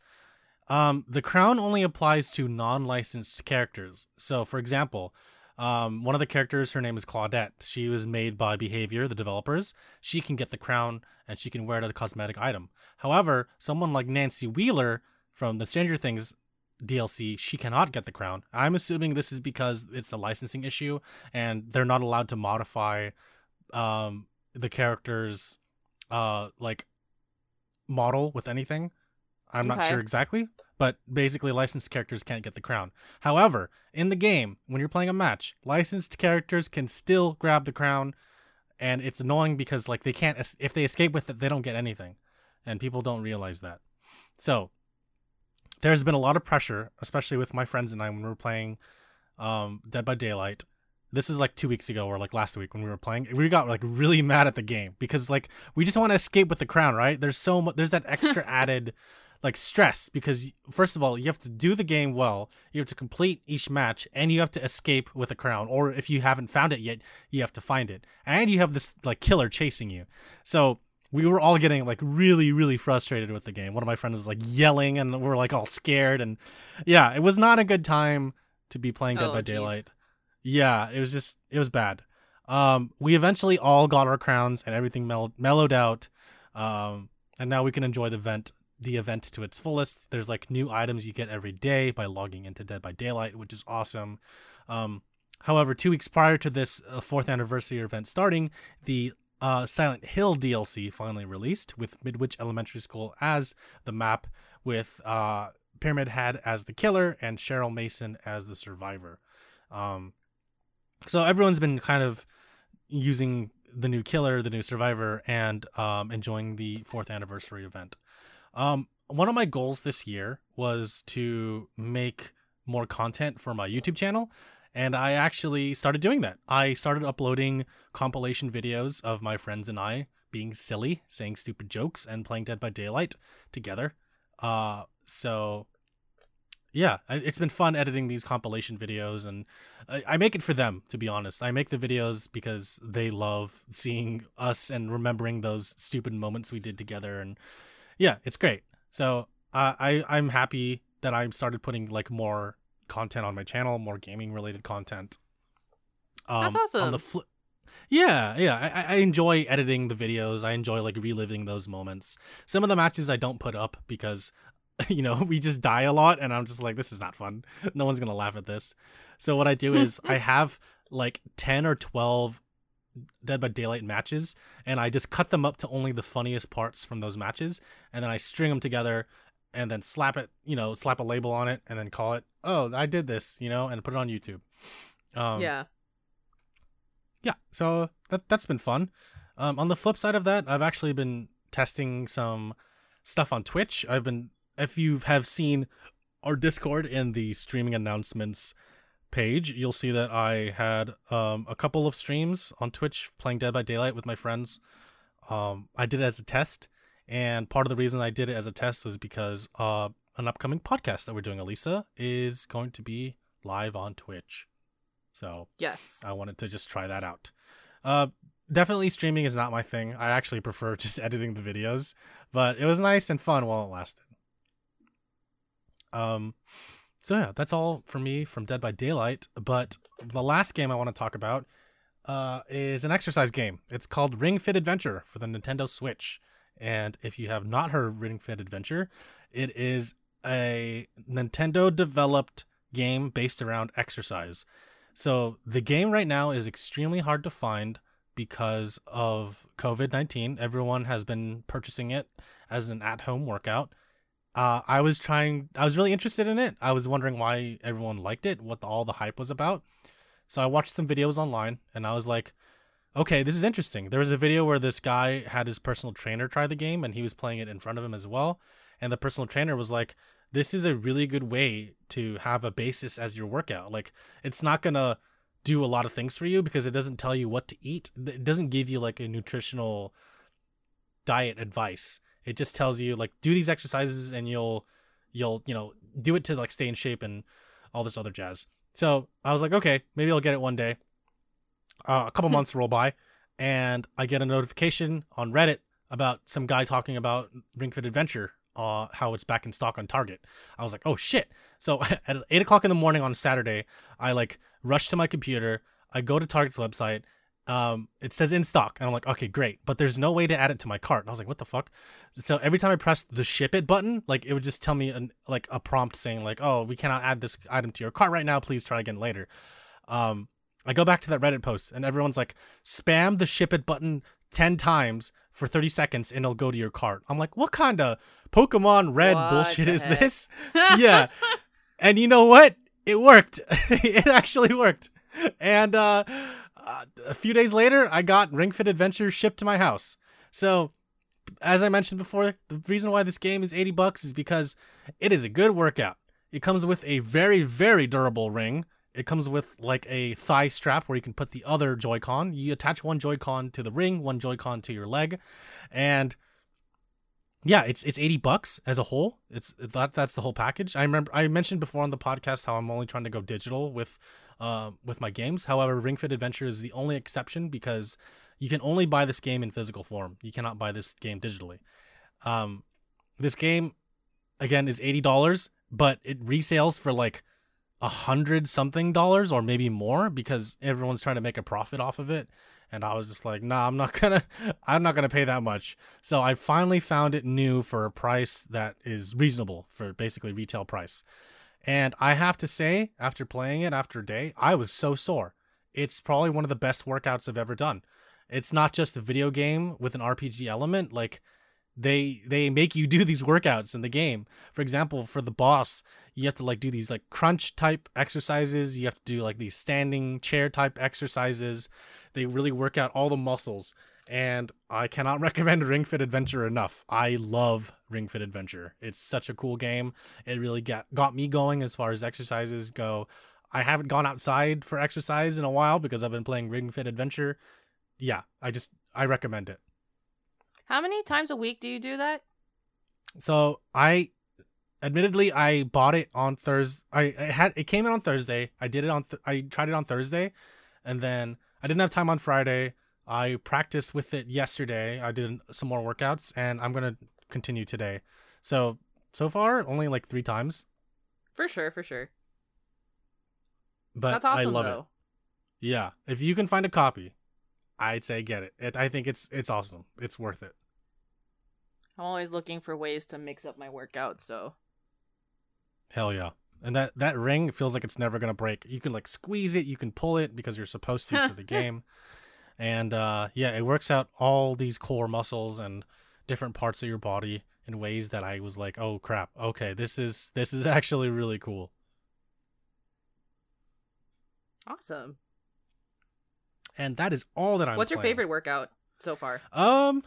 Um, the crown only applies to non-licensed characters. So, for example, um, one of the characters, her name is Claudette. She was made by Behavior, the developers. She can get the crown and she can wear it as a cosmetic item. However, someone like Nancy Wheeler from the Stranger Things DLC, she cannot get the crown. I'm assuming this is because it's a licensing issue and they're not allowed to modify um, the character's uh, like model with anything. I'm not sure exactly, but basically licensed characters can't get the crown. However, in the game, when you're playing a match, licensed characters can still grab the crown and it's annoying because like they can't if they escape with it, they don't get anything. And people don't realize that. So, there's been a lot of pressure, especially with my friends and I when we were playing um, Dead by Daylight. This is like two weeks ago or like last week when we were playing. We got like really mad at the game because like we just want to escape with the crown, right? There's so much. There's that extra added like stress because first of all you have to do the game well, you have to complete each match, and you have to escape with a crown. Or if you haven't found it yet, you have to find it, and you have this like killer chasing you. So we were all getting like really really frustrated with the game one of my friends was like yelling and we are like all scared and yeah it was not a good time to be playing dead Oh, by geez. daylight yeah it was just it was bad um we eventually all got our crowns and everything mell- mellowed out um and now we can enjoy the event the event to its fullest there's like new items you get every day by logging into dead by daylight which is awesome um however two weeks prior to this uh, fourth anniversary event starting the uh, Silent Hill DLC finally released with Midwich Elementary School as the map, with uh, Pyramid Head as the killer and Cheryl Mason as the survivor. Um, so everyone's been kind of using the new killer, the new survivor, and um, enjoying the fourth anniversary event. Um, one of my goals this year was to make more content for my YouTube channel. And I actually started doing that. I started uploading compilation videos of my friends and I being silly, saying stupid jokes, and playing Dead by Daylight together. Uh, so yeah, it's been fun editing these compilation videos, and I, I make it for them. To be honest, I make the videos because they love seeing us and remembering those stupid moments we did together, and yeah, it's great. So uh, I I'm happy that I started putting like more content on my channel, more gaming related content. Um, That's On the awesome. flip, yeah, yeah, I, I enjoy editing the videos. I enjoy like reliving those moments. Some of the matches I don't put up because, you know, we just die a lot, and I'm just like, this is not fun. No one's gonna laugh at this. So what I do is I have like ten or twelve Dead by Daylight matches, and I just cut them up to only the funniest parts from those matches, and then I string them together, and then slap it, you know, slap a label on it, and then call it, oh, I did this, you know, and put it on YouTube. Um, yeah. yeah so that that's been fun um, on the flip side of that i've actually been testing some stuff on twitch i've been if you have seen our discord in the streaming announcements page you'll see that i had um, a couple of streams on twitch playing dead by daylight with my friends um, i did it as a test and part of the reason i did it as a test was because uh, an upcoming podcast that we're doing elisa is going to be live on twitch so Yes. I wanted to just try that out. Uh, definitely streaming is not my thing. I actually prefer just editing the videos, but it was nice and fun while it lasted. Um, so yeah, that's all for me from Dead by Daylight. But the last game I want to talk about uh, is an exercise game. It's called Ring Fit Adventure for the Nintendo Switch. And if you have not heard of Ring Fit Adventure, it is a Nintendo developed game based around exercise. So the game right now is extremely hard to find because of COVID 19. Everyone has been purchasing it as an at home workout. Uh, I was trying. I was really interested in it. I was wondering why everyone liked it, what the, all the hype was about. So I watched some videos online, and I was like, okay, this is interesting. There was a video where this guy had his personal trainer try the game, and he was playing it in front of him as well. And the personal trainer was like, this is a really good way to have a basis as your workout. Like, it's not gonna do a lot of things for you because it doesn't tell you what to eat. It doesn't give you like a nutritional diet advice. It just tells you like do these exercises and you'll you'll you know do it to like stay in shape and all this other jazz. So I was like, okay, maybe I'll get it one day. Uh, a couple months roll by, and I get a notification on Reddit about some guy talking about Ring Fit Adventure, uh, how it's back in stock on Target. I was like, oh shit! So at eight o'clock in the morning on Saturday, I like rush to my computer. I go to Target's website. Um, it says in stock, and I'm like, okay, great, but there's no way to add it to my cart. And I was like, what the fuck? So every time I pressed the ship it button, like it would just tell me an, like a prompt saying like, oh, we cannot add this item to your cart right now. Please try again later. Um, I go back to that Reddit post, and everyone's like, spam the ship it button ten times for 30 seconds, and it'll go to your cart. I'm like, what kind of Pokemon Red What bullshit is heck? this? yeah. And you know what? It worked. it actually worked. And uh, uh, a few days later, I got Ring Fit Adventure shipped to my house. So, as I mentioned before, the reason why this game is 80 bucks is because it is a good workout. It comes with a very, very durable ring. It comes with like a thigh strap where you can put the other Joy-Con. You attach one Joy-Con to the ring, one Joy-Con to your leg, and yeah, it's it's 80 bucks as a whole. It's that that's the whole package. I remember I mentioned before on the podcast how I'm only trying to go digital with uh, with my games. However, Ring Fit Adventure is the only exception because you can only buy this game in physical form. You cannot buy this game digitally. Um, this game again is eighty dollars, but it resales for like a hundred something dollars or maybe more because everyone's trying to make a profit off of it. And I was just like, nah, I'm not gonna, I'm not gonna pay that much. So I finally found it new for a price that is reasonable for basically retail price. And I have to say, after playing it after a day, I was so sore. It's probably one of the best workouts I've ever done. It's not just a video game with an RPG element. Like they they make you do these workouts in the game. For example, for the boss, you have to like do these like crunch type exercises. You have to do like these standing chair type exercises. They really work out all the muscles. And I cannot recommend Ring Fit Adventure enough. I love Ring Fit Adventure. It's such a cool game. It really got got me going as far as exercises go. I haven't gone outside for exercise in a while because I've been playing Ring Fit Adventure. Yeah, I just I recommend it. How many times a week do you do that? So I, admittedly, I bought it on Thursday. I, I had it came in on Thursday. I did it on. Th- I tried it on Thursday, and then I didn't have time on Friday. I practiced with it yesterday. I did some more workouts, and I'm gonna continue today. So so far, only like three times, For sure, for sure. but That's awesome I love though. it. Yeah, if you can find a copy, I'd say get it. it. I think it's it's awesome. It's worth it. I'm always looking for ways to mix up my workout, so Hell yeah. And that that ring feels like it's never gonna break. You can like squeeze it, you can pull it because you're supposed to for the game. And uh yeah, it works out all these core muscles and different parts of your body in ways that I was like, "Oh crap. Okay, this is this is actually really cool." awesome. And that is all that I'm What's your playing. favorite workout so far? Um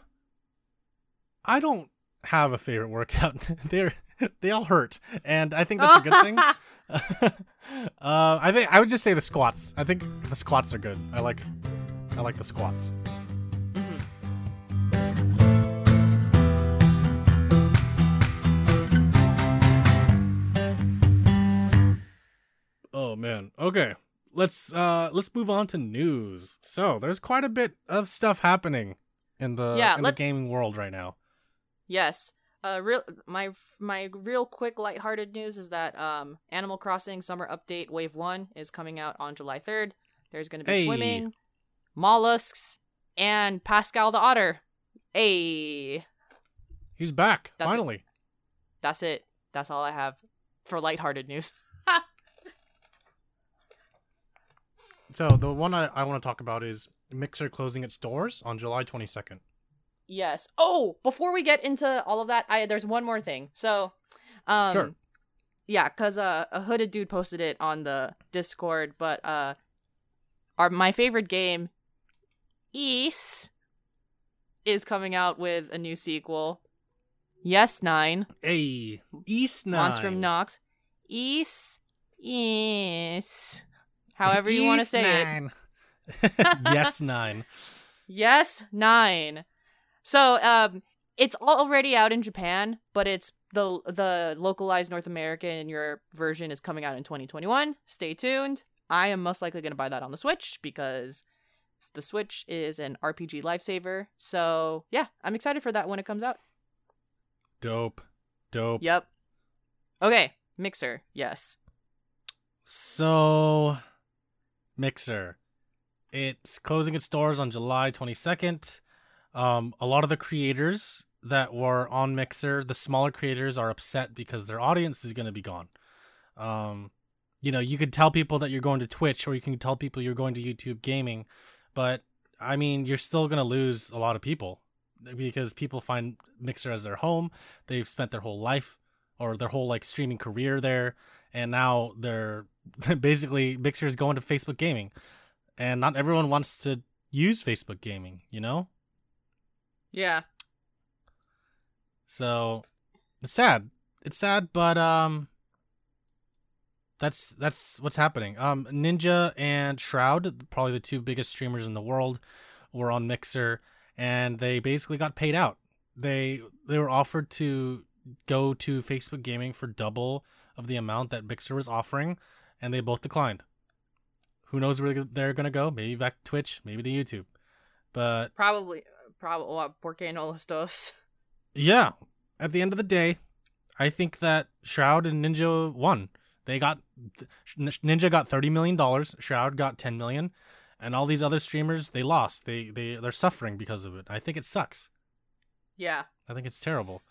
I don't have a favorite workout. They're they all hurt, and I think that's a good thing. uh, I think I would just say the squats. I think the squats are good. I like, I like the squats. Mhm. Oh man. Okay. Let's uh let's move on to news. So there's quite a bit of stuff happening in the Yeah, in let- the gaming world right now. Yes. Uh, real my my real quick lighthearted news is that um Animal Crossing Summer Update Wave One is coming out on July third. There's going to be Hey. swimming, mollusks, and Pascal the otter. Hey, He's back That's it. finally. that's it. That's all I have for lighthearted news. So the one I, I want to talk about is Mixer closing its doors on July 22nd. Yes. Oh, before we get into all of that, I there's one more thing. So, um, Sure. yeah, cause uh, a hooded dude posted it on the Discord, but uh, our my favorite game, Ys, is coming out with a new sequel. Yes, nine. Hey, Ys Nine. Monstrum Nox. Ys. Yes. However you want to say it. Nine. yes, nine. Yes, nine. So, um, it's already out in Japan, but it's the the localized North American and Europe version is coming out in 2021. Stay tuned. I am most likely going to buy that on the Switch because the Switch is an RPG lifesaver. So, yeah, I'm excited for that when it comes out. Dope. Dope. Yep. Okay, Mixer. Yes. So, Mixer. It's closing its doors on July 22nd. Um, a lot of the creators that were on Mixer, the smaller creators, are upset because their audience is going to be gone. Um, you know, you could tell people that you're going to Twitch or you can tell people you're going to YouTube gaming, but I mean, you're still going to lose a lot of people because people find Mixer as their home. They've spent their whole life or their whole like streaming career there, and now they're basically Mixer is going to Facebook gaming, and not everyone wants to use Facebook gaming, you know. Yeah. So it's sad. It's sad, but um, that's that's what's happening. Um, Ninja and Shroud, probably the two biggest streamers in the world, were on Mixer, and they basically got paid out. They they were offered to go to Facebook Gaming for double of the amount that Mixer was offering, and they both declined. Who knows where they're gonna go? Maybe back to Twitch, maybe to YouTube. But Probably. Probably. What? Porque no los dos? yeah, at the end of the day, I think that Shroud and Ninja won. They got Ninja got thirty million dollars. Shroud got ten million, and all these other streamers they lost. They they they're suffering because of it. I think it sucks. Yeah. I think it's terrible.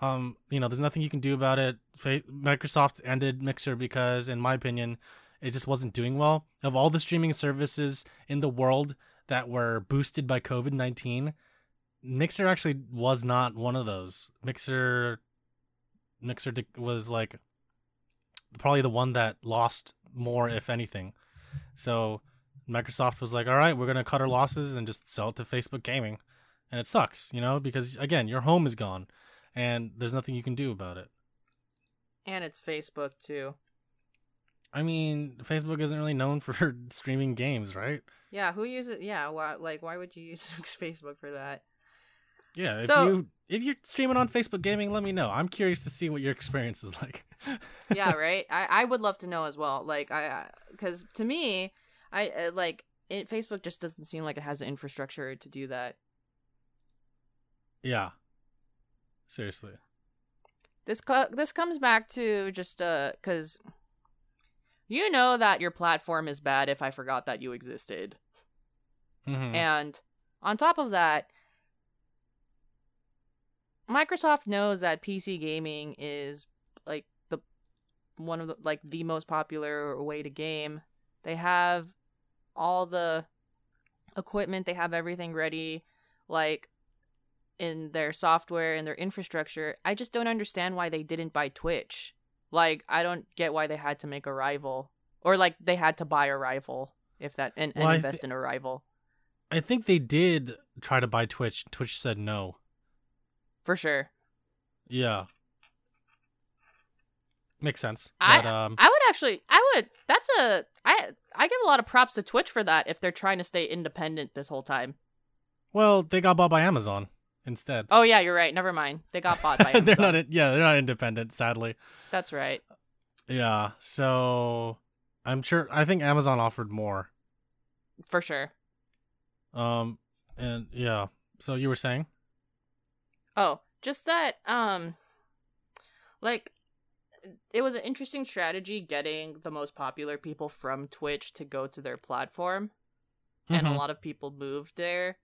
Um, you know, there's nothing you can do about it. Microsoft ended Mixer because, in my opinion, it just wasn't doing well. Of all the streaming services in the world that were boosted by COVID nineteen, Mixer actually was not one of those. Mixer, Mixer was like probably the one that lost more, if anything. So Microsoft was like, "All right, we're gonna cut our losses and just sell it to Facebook Gaming," and it sucks, you know, because again, your home is gone, and there's nothing you can do about it. And it's Facebook too. I mean, Facebook isn't really known for streaming games, right? Yeah, who uses? Yeah, why? Like, why would you use Facebook for that? Yeah, if So- you if you're streaming on Facebook Gaming, let me know. I'm curious to see what your experience is like. yeah, right. I I would love to know as well. Like, I because to me, I uh, like it, Facebook just doesn't seem like it has the infrastructure to do that. yeah. Seriously. This co- this comes back to just uh, because you know that your platform is bad if I forgot that you existed. Mhm. And on top of that, Microsoft knows that PC gaming is like the one of the like the most popular way to game. They have all the equipment, they have everything ready like in their software and their infrastructure. I just don't understand why they didn't buy Twitch. Like I don't get why they had to make a rival or like they had to buy a rival if that and, Well, invest thi- in a rival. I think they did try to buy Twitch. Twitch said no. For sure. Yeah. Makes sense. I- But um I would actually I would that's a I I give a lot of props to Twitch for that if they're trying to stay independent this whole time. well, they got bought by Amazon instead. Oh yeah, you're right. Never mind. They got bought by Amazon. they're not yeah, they're not independent, sadly. That's right. Yeah. So I'm sure I think Amazon offered more. For sure. Um and yeah. So you were saying? Oh, just that um like it was an interesting strategy getting the most popular people from Twitch to go to their platform and a Mhm. lot of people moved there.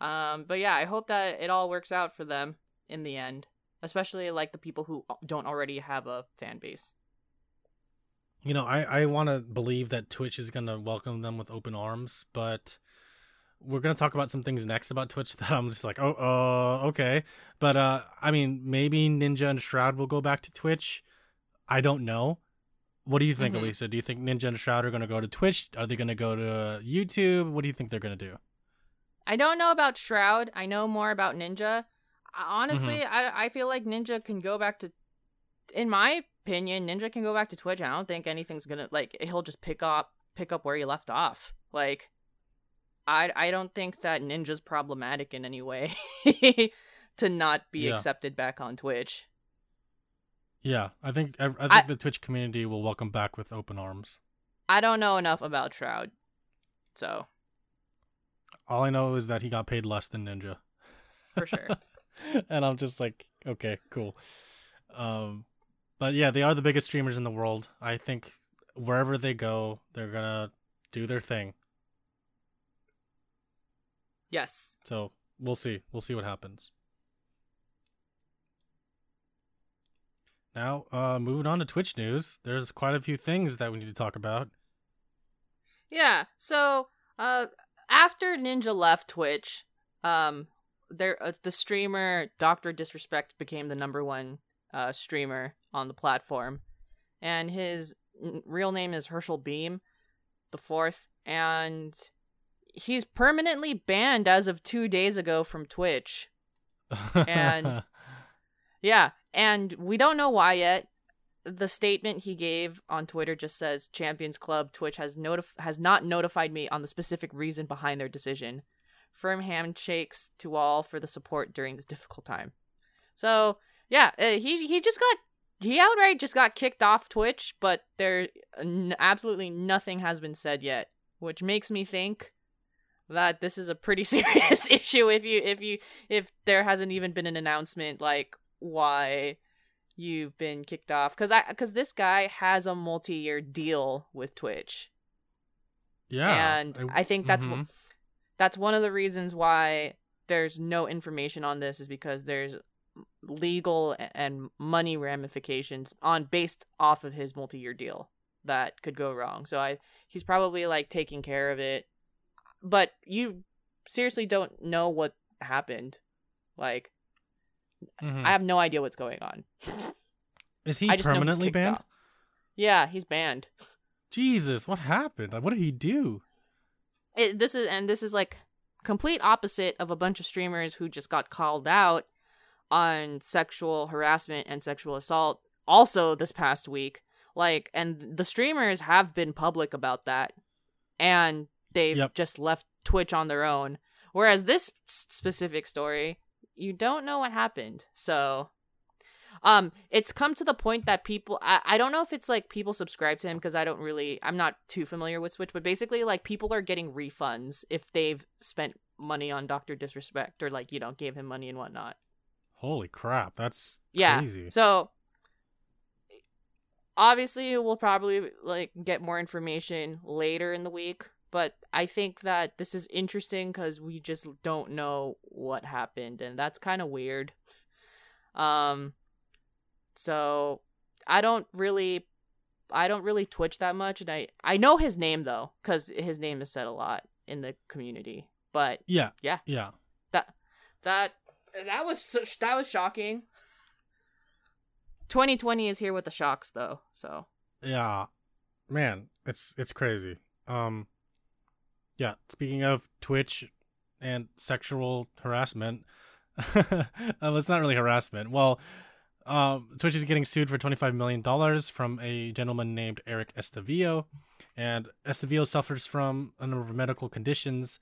Um but yeah, I hope that it all works out for them in the end, especially like the people who don't already have a fan base. You know, I, I want to believe that Twitch is going to welcome them with open arms, but we're gonna talk about some things next about Twitch that I'm just like, oh, uh, okay. But uh, I mean, maybe Ninja and Shroud will go back to Twitch. I don't know. What do you think, Mhm. Elisa? Do you think Ninja and Shroud are gonna go to Twitch? Are they gonna go to YouTube? What do you think they're gonna do? I don't know about Shroud. I know more about Ninja. Honestly, I I feel like Ninja can go back to in my opinion, Ninja can go back to Twitch. I don't think anything's going to like he'll just pick up pick up where he left off. Like I I don't think that Ninja's problematic in any way to not be Yeah. accepted back on Twitch. Yeah, I think I, I think I- the Twitch community will welcome back with open arms. I don't know enough about Shroud. So, All I know is that he got paid less than Ninja. for sure. and I'm just like, okay, cool. Um, but yeah, they are the biggest streamers in the world. I think wherever they go, they're gonna do their thing. Yes. So we'll see. We'll see what happens. Now, uh, moving on to Twitch news. There's quite a few things that we need to talk about. Yeah. So, uh, after Ninja left Twitch, um, there uh, the streamer Doctor Disrespect became the number one uh streamer on the platform, and his n- real name is Herschel Beahm, the fourth, and he's permanently banned as of two days ago from Twitch. And- Yeah, and we don't know why yet. The statement he gave on Twitter just says Champions Club Twitch has notif- has not notified me on the specific reason behind their decision. Firm handshakes to all for the support during this difficult time. So yeah, uh, he he just got he outright just got kicked off Twitch, but there n- absolutely nothing has been said yet, which makes me think that this is a pretty serious issue if you if you if there hasn't even been an announcement like why you've been kicked off. Because i because this guy has a multi-year deal with twitch. Yeah, and I think that's mhm. that's one of the reasons why there's no information on this is because there's legal and money ramifications on based off of his multi-year deal that could go wrong. So i he's probably like taking care of it but you seriously don't know what happened like Mhm. i have no idea what's going on Is he I just know he's permanently banned? off. yeah he's banned Jesus, what happened? What did he do? it, this is and this is like complete opposite of a bunch of streamers who just got called out on sexual harassment and sexual assault also this past week like and the streamers have been public about that and they've Yep. just left twitch on their own whereas this specific story you don't know what happened so um it's come to the point that people I, I don't know if it's like people subscribe to him because i don't really i'm not too familiar with twitch but basically like people are getting refunds if they've spent money on dr disrespect or like you know gave him money and whatnot Holy crap, that's yeah crazy. so obviously we'll probably like get more information later in the week but i think that this is interesting because we just don't know what happened and that's kind of weird um so i don't really i don't really twitch that much and i i know his name though because his name is said a lot in the community but yeah, Yeah. yeah. that that that was that was shocking 2020 is here with the shocks though so Yeah, man, it's it's crazy. Um, yeah. Speaking of Twitch and sexual harassment, uh, it's not really harassment. Well, um, Twitch is getting sued for twenty five million dollars from a gentleman named Eric Estavillo, and Estavillo suffers from a number of medical conditions,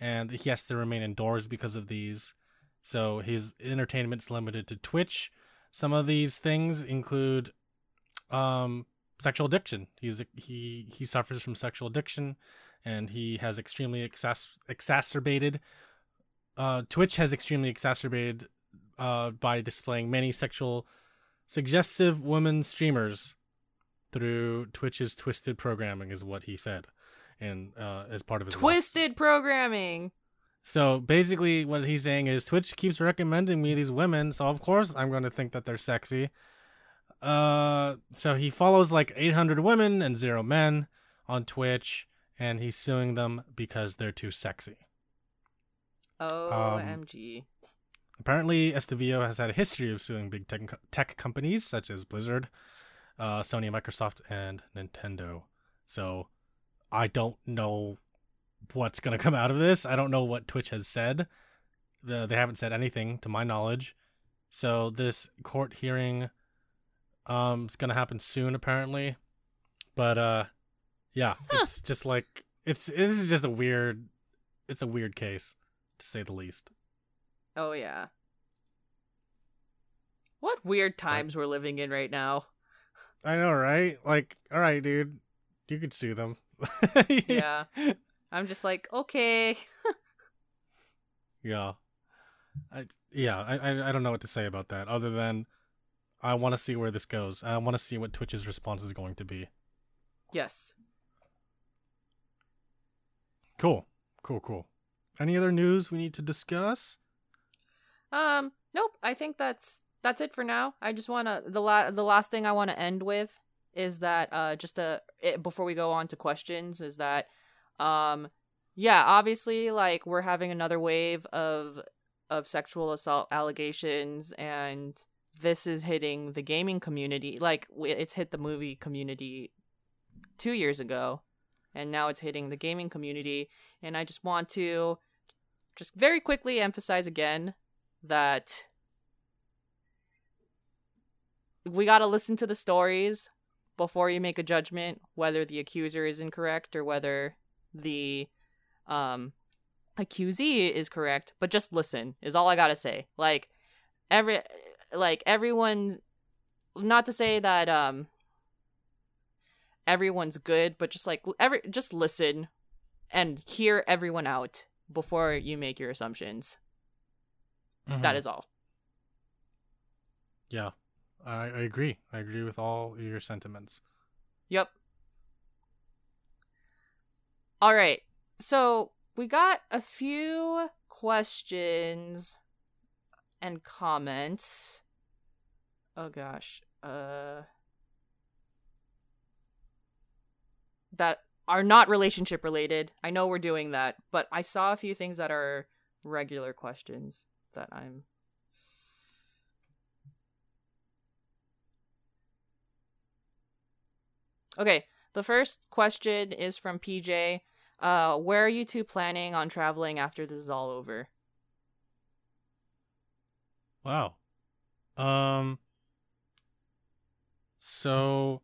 and he has to remain indoors because of these. So his entertainment's limited to Twitch. Some of these things include um sexual addiction. He's he he suffers from sexual addiction, and he has extremely exac- exacerbated. Uh, Twitch has extremely exacerbated uh, by displaying many sexual, suggestive women streamers through Twitch's twisted programming, is what he said, and uh, as part of his twisted programming So basically, what he's saying is Twitch keeps recommending me these women, so of course I'm going to think that they're sexy. Uh, so he follows like 800 women and zero men on Twitch, and he's suing them because they're too sexy. OMG. Apparently, Estavillo has had a history of suing big tech, tech companies such as Blizzard, uh, Sony, Microsoft, and Nintendo. So I don't know what's going to come out of this. I don't know what Twitch has said. The, they haven't said anything to my knowledge. So this court hearing um is going to happen soon apparently. But uh yeah, Huh. it's just like it's this is just a weird it's a weird case to say the least. Oh yeah. What weird times we're living in right now. I know, right? Like, all right, dude, you could sue them. Yeah. I'm just like, okay. yeah. I yeah, I, I I don't know what to say about that other than I want to see where this goes. I want to see what Twitch's response is going to be. Yes. Cool. Cool, cool. Any other news we need to discuss? Um, nope. I think that's that's it for now. I just want to the la- the last thing I want to end with is that uh just a it, before we go on to questions is that um yeah, obviously like we're having another wave of of sexual assault allegations and this is hitting the gaming community like it's hit the movie community 2 years ago and now it's hitting the gaming community. And I just want to just very quickly emphasize again that we got to listen to the stories before you make a judgment whether the accuser is incorrect or whether the um accusee is correct but just listen is all i got to say. Like every like everyone not to say that um everyone's good but just like every just listen and hear everyone out before you make your assumptions that Mhm. is all Yeah. I, I agree. I agree with all your sentiments. Yep. All right. So we got a few questions and comments. Oh gosh. Uh that are not relationship related. I know we're doing that, but I saw a few things that are regular questions that I'm Okay, the first question is from PJ. Uh, where are you two planning on traveling after this is all over? Wow. Um. So,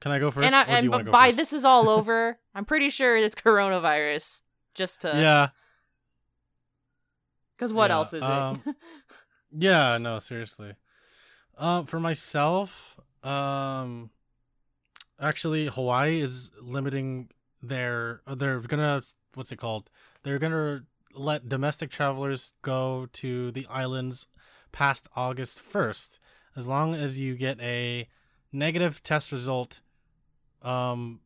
can I go first? and I, and b- go by first? this is all over, I'm pretty sure it's coronavirus. Just to yeah, because what yeah, else is um, it? yeah. No, seriously. Um, for myself, um, actually, Hawaii is limiting their. uh, They're gonna. What's it called? They're gonna let domestic travelers go to the islands past August first, as long as you get a negative test result. Um,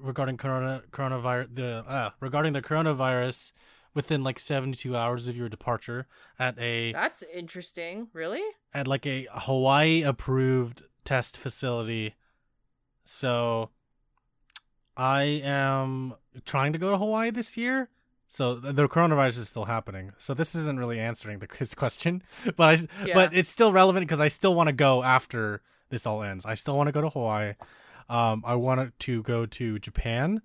regarding corona coronavirus the uh, regarding the coronavirus within like 72 hours of your departure at a That's interesting. Really? at like a Hawaii approved test facility. So I am trying to go to Hawaii this year. So th- the coronavirus is still happening. So this isn't really answering the his question, but I s Yeah. but it's still relevant because I still want to go after this all ends. I still want to go to Hawaii. Um, I wanted to go to Japan.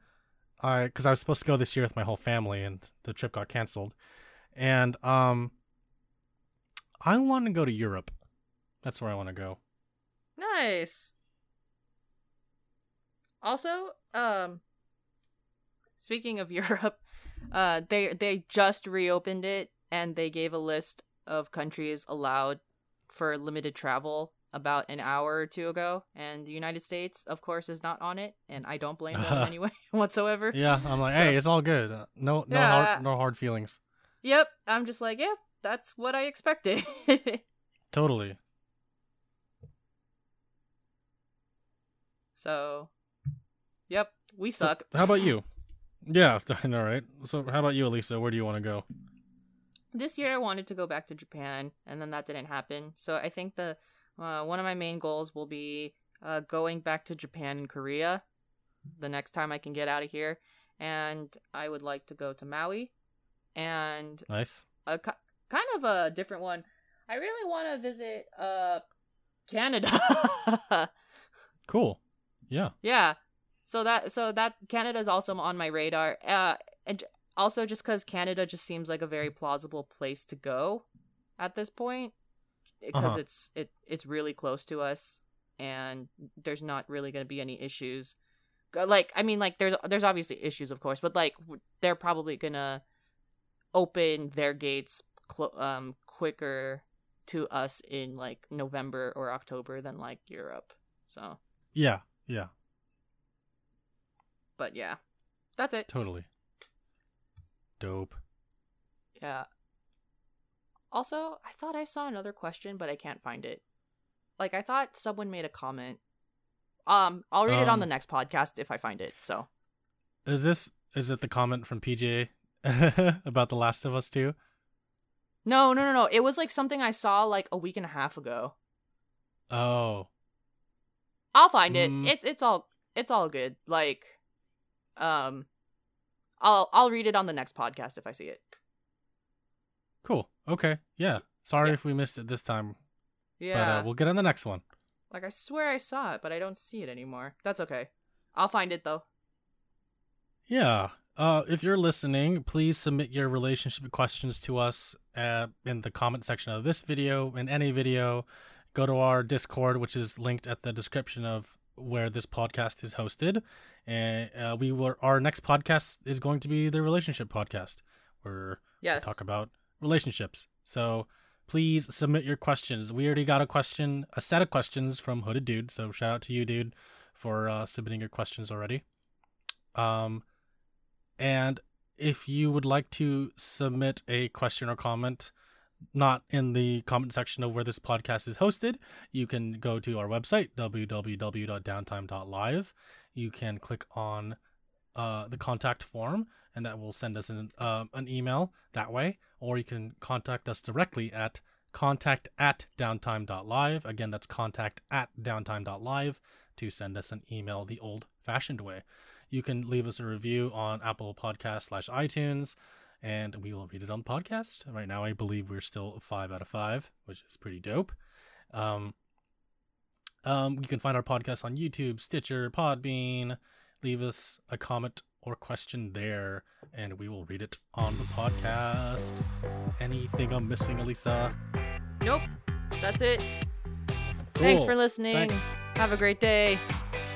I because I was supposed to go this year with my whole family, and the trip got canceled. And um, I want to go to Europe. That's where I want to go. Nice. Also, um speaking of Europe, uh they they just reopened it and they gave a list of countries allowed for limited travel about an hour or two ago and the United States of course is not on it and I don't blame them anyway whatsoever. Yeah, I'm like, So- hey, it's all good. Uh, No, no, Yeah. hard, no hard feelings. Yep, I'm just like, yeah, that's what I expected. Totally. so, yep, we So, suck. how about you? Yeah, I know, right? So, how about you, Elisa? Where do you want to go? this year I wanted to go back to Japan, and then that didn't happen. So I think the uh, one of my main goals will be uh, going back to Japan and Korea the next time I can get out of here, and I would like to go to Maui and Nice. a kind of a different one. I really want to visit uh Canada. Cool. Yeah. yeah. So that so that Canada's also on my radar. Uh and also just cuz Canada just seems like a very plausible place to go at this point because Uh-huh. it's it it's really close to us and there's not really going to be any issues. Like I mean like there's there's obviously issues of course, but like they're probably going to open their gates clo- um quicker to us in like November or October than like Europe. So, Yeah. Yeah. but yeah. That's it. Totally. Dope. Yeah. Also, I thought I saw another question, but I can't find it. Like I thought someone made a comment. Um, I'll read it on Um, the next podcast if I find it. So Is this is it the comment from PJ about The Last of Us 2? no, no, no, no. It was like something I saw like a week and a half ago. Oh. I'll find it. Mm. It's it's all it's all good. Like, um, I'll I'll read it on the next podcast if I see it. Cool. Okay. Yeah. Sorry Yeah. if we missed it this time, but Yeah, uh, we'll get on the next one. like I swear I saw it, but I don't see it anymore. That's okay. I'll find it though. Yeah. Uh, if you're listening, please submit your relationship questions to us uh, in the comment section of this video, in any video. Go to our Discord, which is linked at the description of where this podcast is hosted. And uh, we were our next podcast is going to be the relationship podcast, where Yes. talk about relationships. So please submit your questions. We already got a question, a set of questions from Hooded Dude. So shout out to you, dude, for uh, submitting your questions already. Um, and if you would like to submit a question or comment, not in the comment section of where this podcast is hosted, you can go to our website, www.downtime.live. You can click on uh, the contact form, and that will send us an, uh, an email that way. Or you can contact us directly at contact at downtime.live. Again, that's contact at downtime.live to send us an email the old fashioned way. You can leave us a review on Apple Podcast slash iTunes, and we will read it on the podcast. Right now, I believe we're still five out of five, which is pretty dope. Um, um, you can find our podcast on YouTube, Stitcher, Podbean. Leave us a comment or question there, and we will read it on the podcast. Anything I'm missing, Elisa? Nope. That's it. Thanks for listening. Have a great day.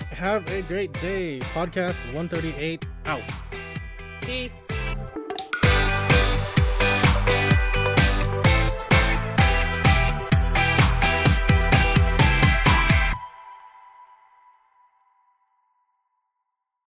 Have a great day. Podcast 138 out. Peace.